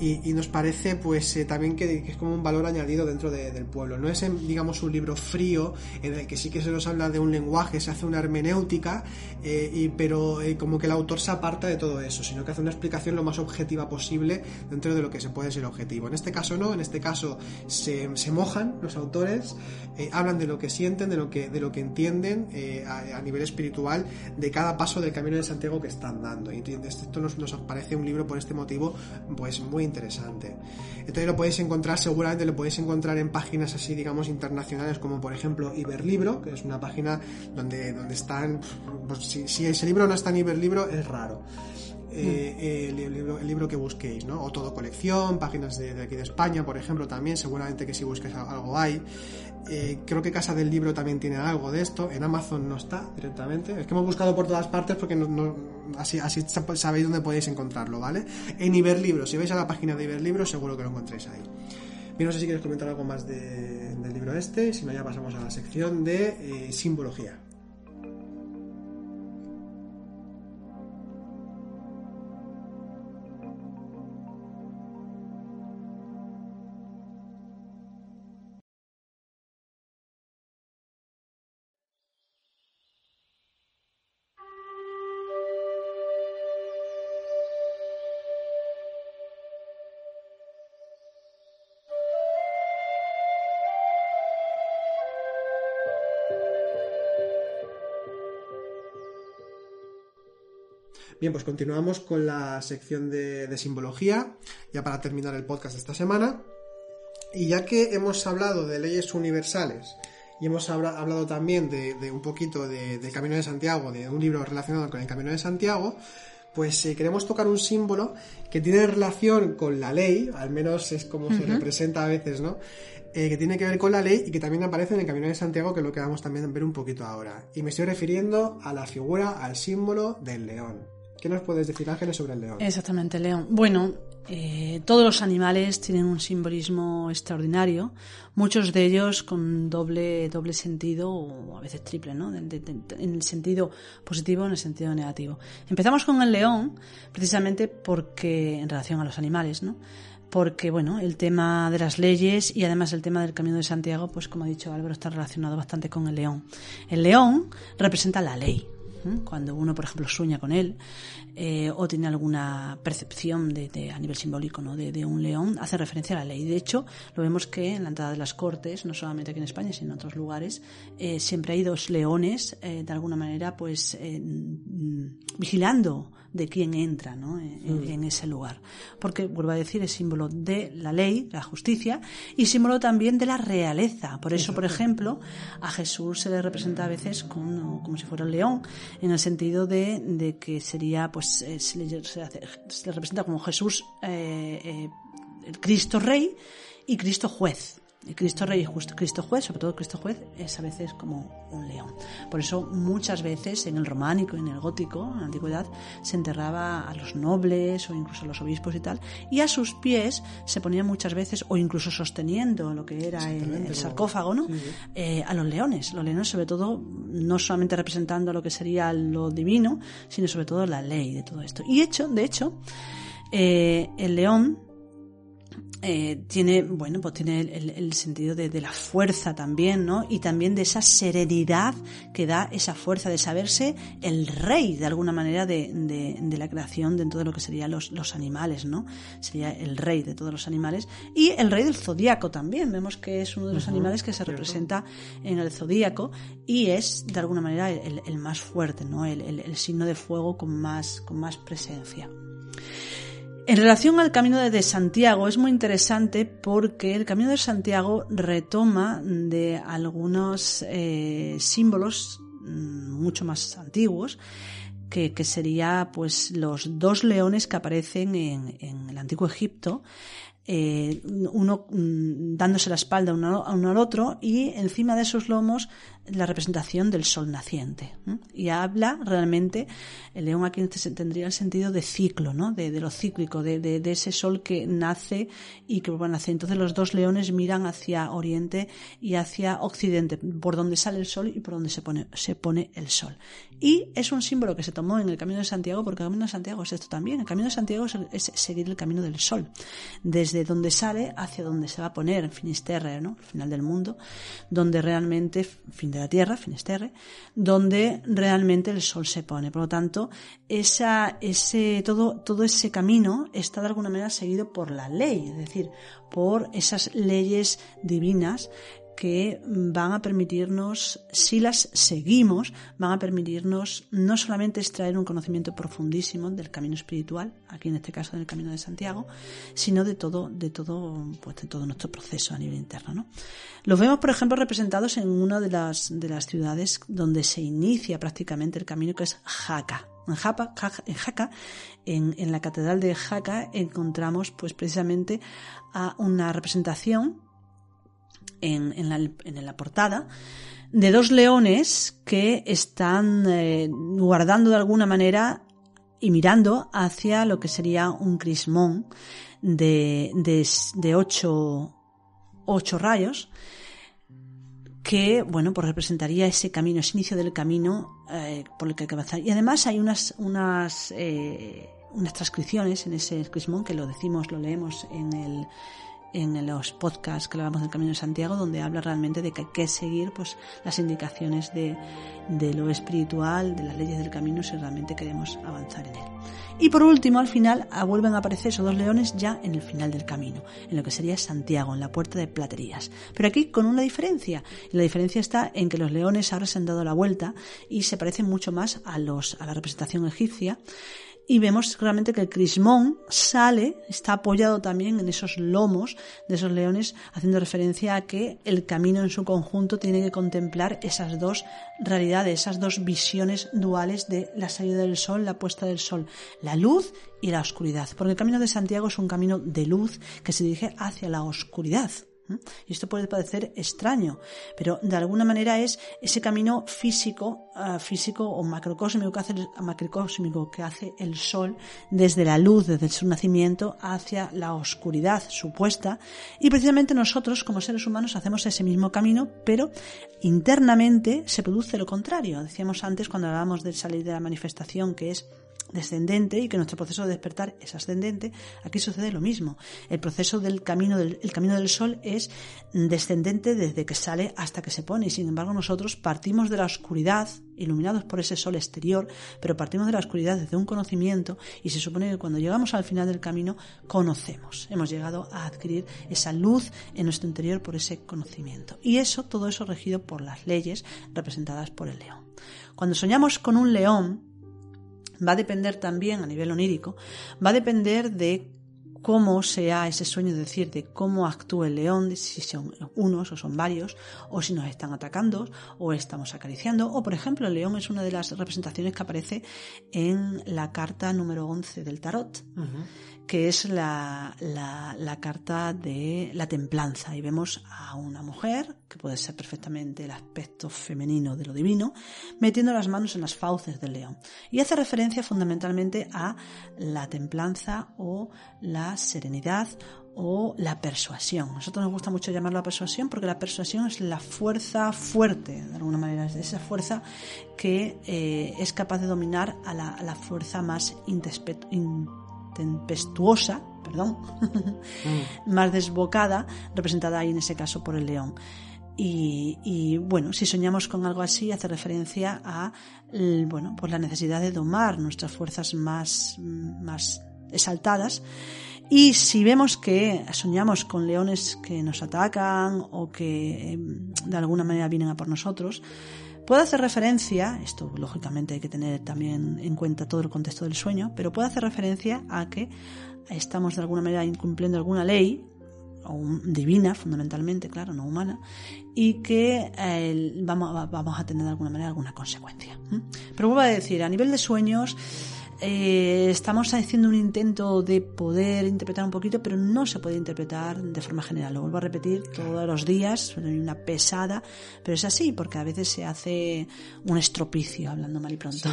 y, nos parece pues eh, también que, es como un valor añadido dentro del pueblo. No es, digamos, un libro frío en el que sí que se nos habla de un lenguaje, se hace una hermenéutica, eh, pero eh, como que el autor se aparta de todo eso, sino que hace una explicación lo más objetiva posible dentro de lo que se puede ser objetivo. En este caso no, en este caso se mojan los autores, hablan de lo que sienten, de lo que, de lo que entienden a, a, nivel espiritual de cada paso del camino de Santiago que están dando. Y esto nos, nos parece un libro por este motivo pues muy interesante. Entonces lo podéis encontrar, seguramente lo podéis encontrar en páginas así, digamos, internacionales, como por ejemplo Iberlibro, que es una página donde, donde están, pues, si, ese libro no está en Iberlibro, es raro. Eh, el, libro, el, libro, que busquéis, ¿no? O todo colección, páginas de, de, aquí de España, por ejemplo, también, seguramente que si busques algo hay. Eh, creo que Casa del Libro también tiene algo de esto. En Amazon no está directamente. Es que hemos buscado por todas partes porque así, sabéis dónde podéis encontrarlo, ¿vale? En Iberlibro, si vais a la página de Iberlibro, seguro que lo encontréis ahí. Bien, no sé si quieres comentar algo más del libro este, si no ya pasamos a la sección de eh, simbología. Bien, pues continuamos con la sección de, simbología, ya para terminar el podcast de esta semana. Y ya que hemos hablado de leyes universales y hemos hablado también de, un poquito de, Camino de Santiago, de un libro relacionado con el Camino de Santiago, pues eh, queremos tocar un símbolo que tiene relación con la ley, al menos es como se representa a veces, ¿no? Eh, que tiene que ver con la ley y que también aparece en el Camino de Santiago, que es lo que vamos también a ver un poquito ahora. Y me estoy refiriendo a la figura, al símbolo del león. ¿Qué nos puedes decir, Ángeles, sobre el león? Exactamente, león. Bueno, eh, todos los animales tienen un simbolismo extraordinario, muchos de ellos con doble, doble sentido o a veces triple, ¿no? en el sentido positivo en el sentido negativo. Empezamos con el león, precisamente porque, en relación a los animales, ¿no? porque bueno, el tema de las leyes y además el tema del Camino de Santiago, pues como ha dicho Álvaro, está relacionado bastante con el león. El león representa la ley, cuando uno, por ejemplo, sueña con él eh, o tiene alguna percepción de, a nivel simbólico ¿no? de, un león, hace referencia a la ley. De hecho, lo vemos que en la entrada de las cortes, no solamente aquí en España, sino en otros lugares, eh, siempre hay dos leones, eh, de alguna manera, pues mm, vigilando de quién entra ¿no? Mm. en, ese lugar. Porque, vuelvo a decir, es símbolo de la ley, la justicia, y símbolo también de la realeza. Por eso, por ejemplo, a Jesús se le representa a veces como, como si fuera un león, en el sentido de, de que sería, pues, eh, se, le, se, representa como Jesús, eh, eh, el Cristo Rey y Cristo Juez. Y Cristo Rey y Cristo Juez, sobre todo Cristo Juez, es a veces como un león. Por eso muchas veces en el románico, en el gótico, en la antigüedad, se enterraba a los nobles o incluso a los obispos y tal, y a sus pies se ponían muchas veces, o incluso sosteniendo lo que era el, sarcófago, ¿no? Eh, a los leones. Los leones, sobre todo, no solamente representando lo que sería lo divino, sino sobre todo la ley de todo esto. Y hecho, de hecho, eh, el león eh, tiene, bueno, pues tiene el, sentido de, la fuerza también, ¿no? Y también de esa serenidad que da esa fuerza de saberse el rey, de alguna manera, de, de, la creación dentro de lo que serían los, los, animales, ¿no? Sería el rey de todos los animales. Y el rey del zodíaco también. Vemos que es uno de los animales que se representa en el zodíaco y es, de alguna manera, el, el más fuerte, ¿no? El, el, signo de fuego con más, con más presencia. En relación al Camino de Santiago es muy interesante porque el Camino de Santiago retoma de algunos eh, símbolos mm, mucho más antiguos que, que, sería pues los dos leones que aparecen en, el antiguo Egipto eh, uno mm, dándose la espalda uno, uno al otro y encima de esos lomos la representación del sol naciente. Y habla realmente, el león aquí tendría el sentido de ciclo, ¿no? de, lo cíclico, de, de, ese sol que nace y que vuelve a nacer. Entonces los dos leones miran hacia oriente y hacia occidente, por donde sale el sol y por donde se pone, se pone el sol. Y es un símbolo que se tomó en el Camino de Santiago, porque el Camino de Santiago es esto también. El Camino de Santiago es, seguir el camino del sol, desde donde sale hacia donde se va a poner, Finisterre, ¿no? el final del mundo, donde realmente, fin de la Tierra, Finisterre, donde realmente el sol se pone. Por lo tanto, esa, ese, todo, todo ese camino está de alguna manera seguido por la ley, es decir, por esas leyes divinas que van a permitirnos, si las seguimos, van a permitirnos no solamente extraer un conocimiento profundísimo del camino espiritual, aquí en este caso del camino de Santiago, sino de todo, de todo, pues de todo nuestro proceso a nivel interno, ¿no? Los vemos, por ejemplo, representados en una de las, de las ciudades donde se inicia prácticamente el camino, que es Jaca. En Jaca, en, en la catedral de Jaca, encontramos pues precisamente a una representación en, la, portada de dos leones que están eh, guardando de alguna manera y mirando hacia lo que sería un crismón de, de, de ocho, ocho rayos que, bueno, pues representaría ese camino, ese inicio del camino eh, por el que hay que avanzar. Y además hay unas, unas, eh, unas transcripciones en ese crismón que lo decimos, lo leemos en el, en los podcasts que hablamos del Camino de Santiago, donde habla realmente de que hay que seguir pues, las indicaciones de, de lo espiritual, de las leyes del camino, si realmente queremos avanzar en él. Y por último, al final, ah, vuelven a aparecer esos dos leones ya en el final del camino, en lo que sería Santiago, en la puerta de Platerías. Pero aquí con una diferencia. Y la diferencia está en que los leones ahora se han dado la vuelta y se parecen mucho más a, los, a la representación egipcia y vemos claramente que el crismón sale, está apoyado también en esos lomos de esos leones, haciendo referencia a que el camino en su conjunto tiene que contemplar esas dos realidades, esas dos visiones duales de la salida del sol, la puesta del sol, la luz y la oscuridad. Porque el camino de Santiago es un camino de luz que se dirige hacia la oscuridad. Y esto puede parecer extraño, pero de alguna manera es ese camino físico, ah, físico o macrocósmico que hace, macrocósmico que hace el sol desde la luz, desde su nacimiento hacia la oscuridad supuesta. Y precisamente nosotros, como seres humanos, hacemos ese mismo camino, pero internamente se produce lo contrario. Decíamos antes cuando hablábamos de salir de la manifestación, que es descendente y que nuestro proceso de despertar es ascendente, aquí sucede lo mismo. El proceso del camino del, camino del sol es descendente desde que sale hasta que se pone y sin embargo nosotros partimos de la oscuridad, iluminados por ese sol exterior, pero partimos de la oscuridad desde un conocimiento y se supone que cuando llegamos al final del camino conocemos, hemos llegado a adquirir esa luz en nuestro interior por ese conocimiento. Y eso, todo eso regido por las leyes representadas por el león. Cuando soñamos con un león, va a depender también a nivel onírico, va a depender de cómo sea ese sueño, es decir, de cómo actúa el león, si son unos o son varios, o si nos están atacando, o estamos acariciando, o por ejemplo, el león es una de las representaciones que aparece en la carta número 11 del tarot, que es la, la, carta de la templanza. Y vemos a una mujer, que puede ser perfectamente el aspecto femenino de lo divino, metiendo las manos en las fauces del león. Y hace referencia fundamentalmente a la templanza o la serenidad o la persuasión. A nosotros nos gusta mucho llamarlo la persuasión porque la persuasión es la fuerza fuerte, de alguna manera, es esa fuerza que eh, es capaz de dominar a la, fuerza más intempestuosa, perdón, mm. más desbocada, representada ahí en ese caso por el león. Y, bueno, si soñamos con algo así, hace referencia a bueno, pues la necesidad de domar nuestras fuerzas más, más exaltadas y si vemos que soñamos con leones que nos atacan o que em, de alguna manera vienen a por nosotros, puede hacer referencia, esto lógicamente hay que tener también en cuenta todo el contexto del sueño, pero puede hacer referencia a que estamos de alguna manera incumpliendo alguna ley, o divina fundamentalmente, claro, no humana, y que eh, vamos, vamos a tener de alguna manera alguna consecuencia. Pero vuelvo a decir, a nivel de sueños, eh, estamos haciendo un intento de poder interpretar un poquito, pero no se puede interpretar de forma general. Lo vuelvo a repetir todos los días, una pesada, pero es así, porque a veces se hace un estropicio, hablando mal y pronto,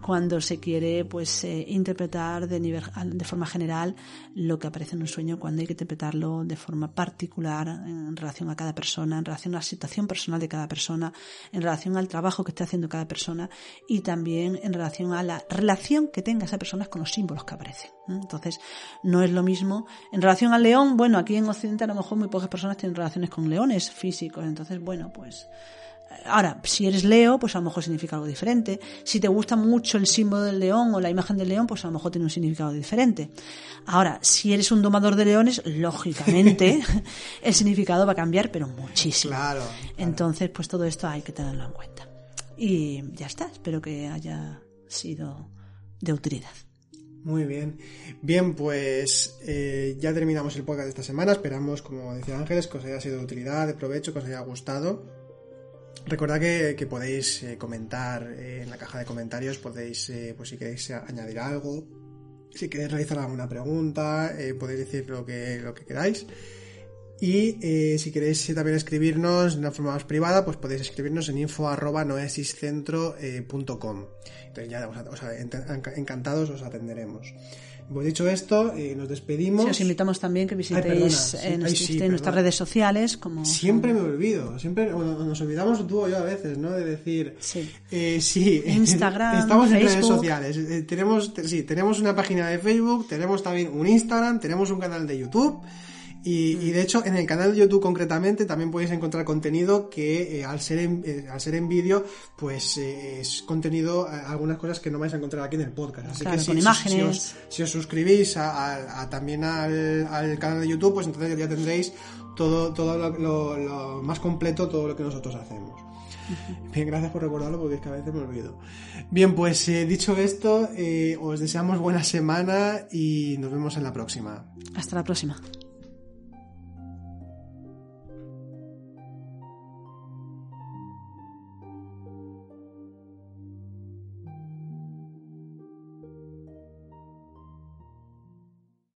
cuando se quiere pues eh, interpretar de, nivel, de forma general lo que aparece en un sueño, cuando hay que interpretarlo de forma particular en relación a cada persona, en relación a la situación personal de cada persona, en relación al trabajo que esté haciendo cada persona y también en relación a la relación que tenga esa persona con los símbolos que aparecen. Entonces, no es lo mismo. En relación al león, bueno, aquí en Occidente a lo mejor muy pocas personas tienen relaciones con leones físicos. Entonces, bueno, pues. Eh, ahora, si eres Leo, pues a lo mejor significa algo diferente. Si te gusta mucho el símbolo del león o la imagen del león, pues a lo mejor tiene un significado diferente. Ahora, si eres un domador de leones, lógicamente el significado va a cambiar, pero muchísimo. claro. Entonces, pues todo esto hay que tenerlo en cuenta. Y ya está, espero que haya sido de utilidad. Muy bien. Bien, pues eh, ya terminamos el podcast de esta semana. Esperamos, como decía Ángeles, que os haya sido de utilidad, de provecho, que os haya gustado. Recordad que, podéis eh, comentar eh, en la caja de comentarios, podéis, pues si queréis añadir algo, si queréis realizar alguna pregunta, podéis decir lo que, lo que queráis. Y eh, si queréis también escribirnos de una forma más privada, pues podéis escribirnos en info.noesiscentro.com. Eh, Entonces ya o sea, encantados os atenderemos. Pues dicho esto, eh, nos despedimos. Sí, os invitamos también que visitéis nuestras redes sociales. como Siempre me olvido, siempre nos olvidamos tú o yo a veces, ¿no? De decir, sí, sí Instagram, estamos en redes sociales. tenemos, sí, tenemos una página de Facebook, tenemos también un Instagram, tenemos un canal de YouTube. Y, de hecho, en el canal de YouTube concretamente también podéis encontrar contenido que eh, al ser en, eh, al ser en vídeo, pues eh, es contenido, algunas cosas que no vais a encontrar aquí en el podcast. Así que si, imágenes. Si, os, suscribís a, también al, al, canal de YouTube, pues entonces ya tendréis todo, todo lo más completo, todo lo que nosotros hacemos. Bien, gracias por recordarlo porque es que a veces me olvido. Bien, pues dicho esto, os deseamos buena semana y nos vemos en la próxima. Hasta la próxima.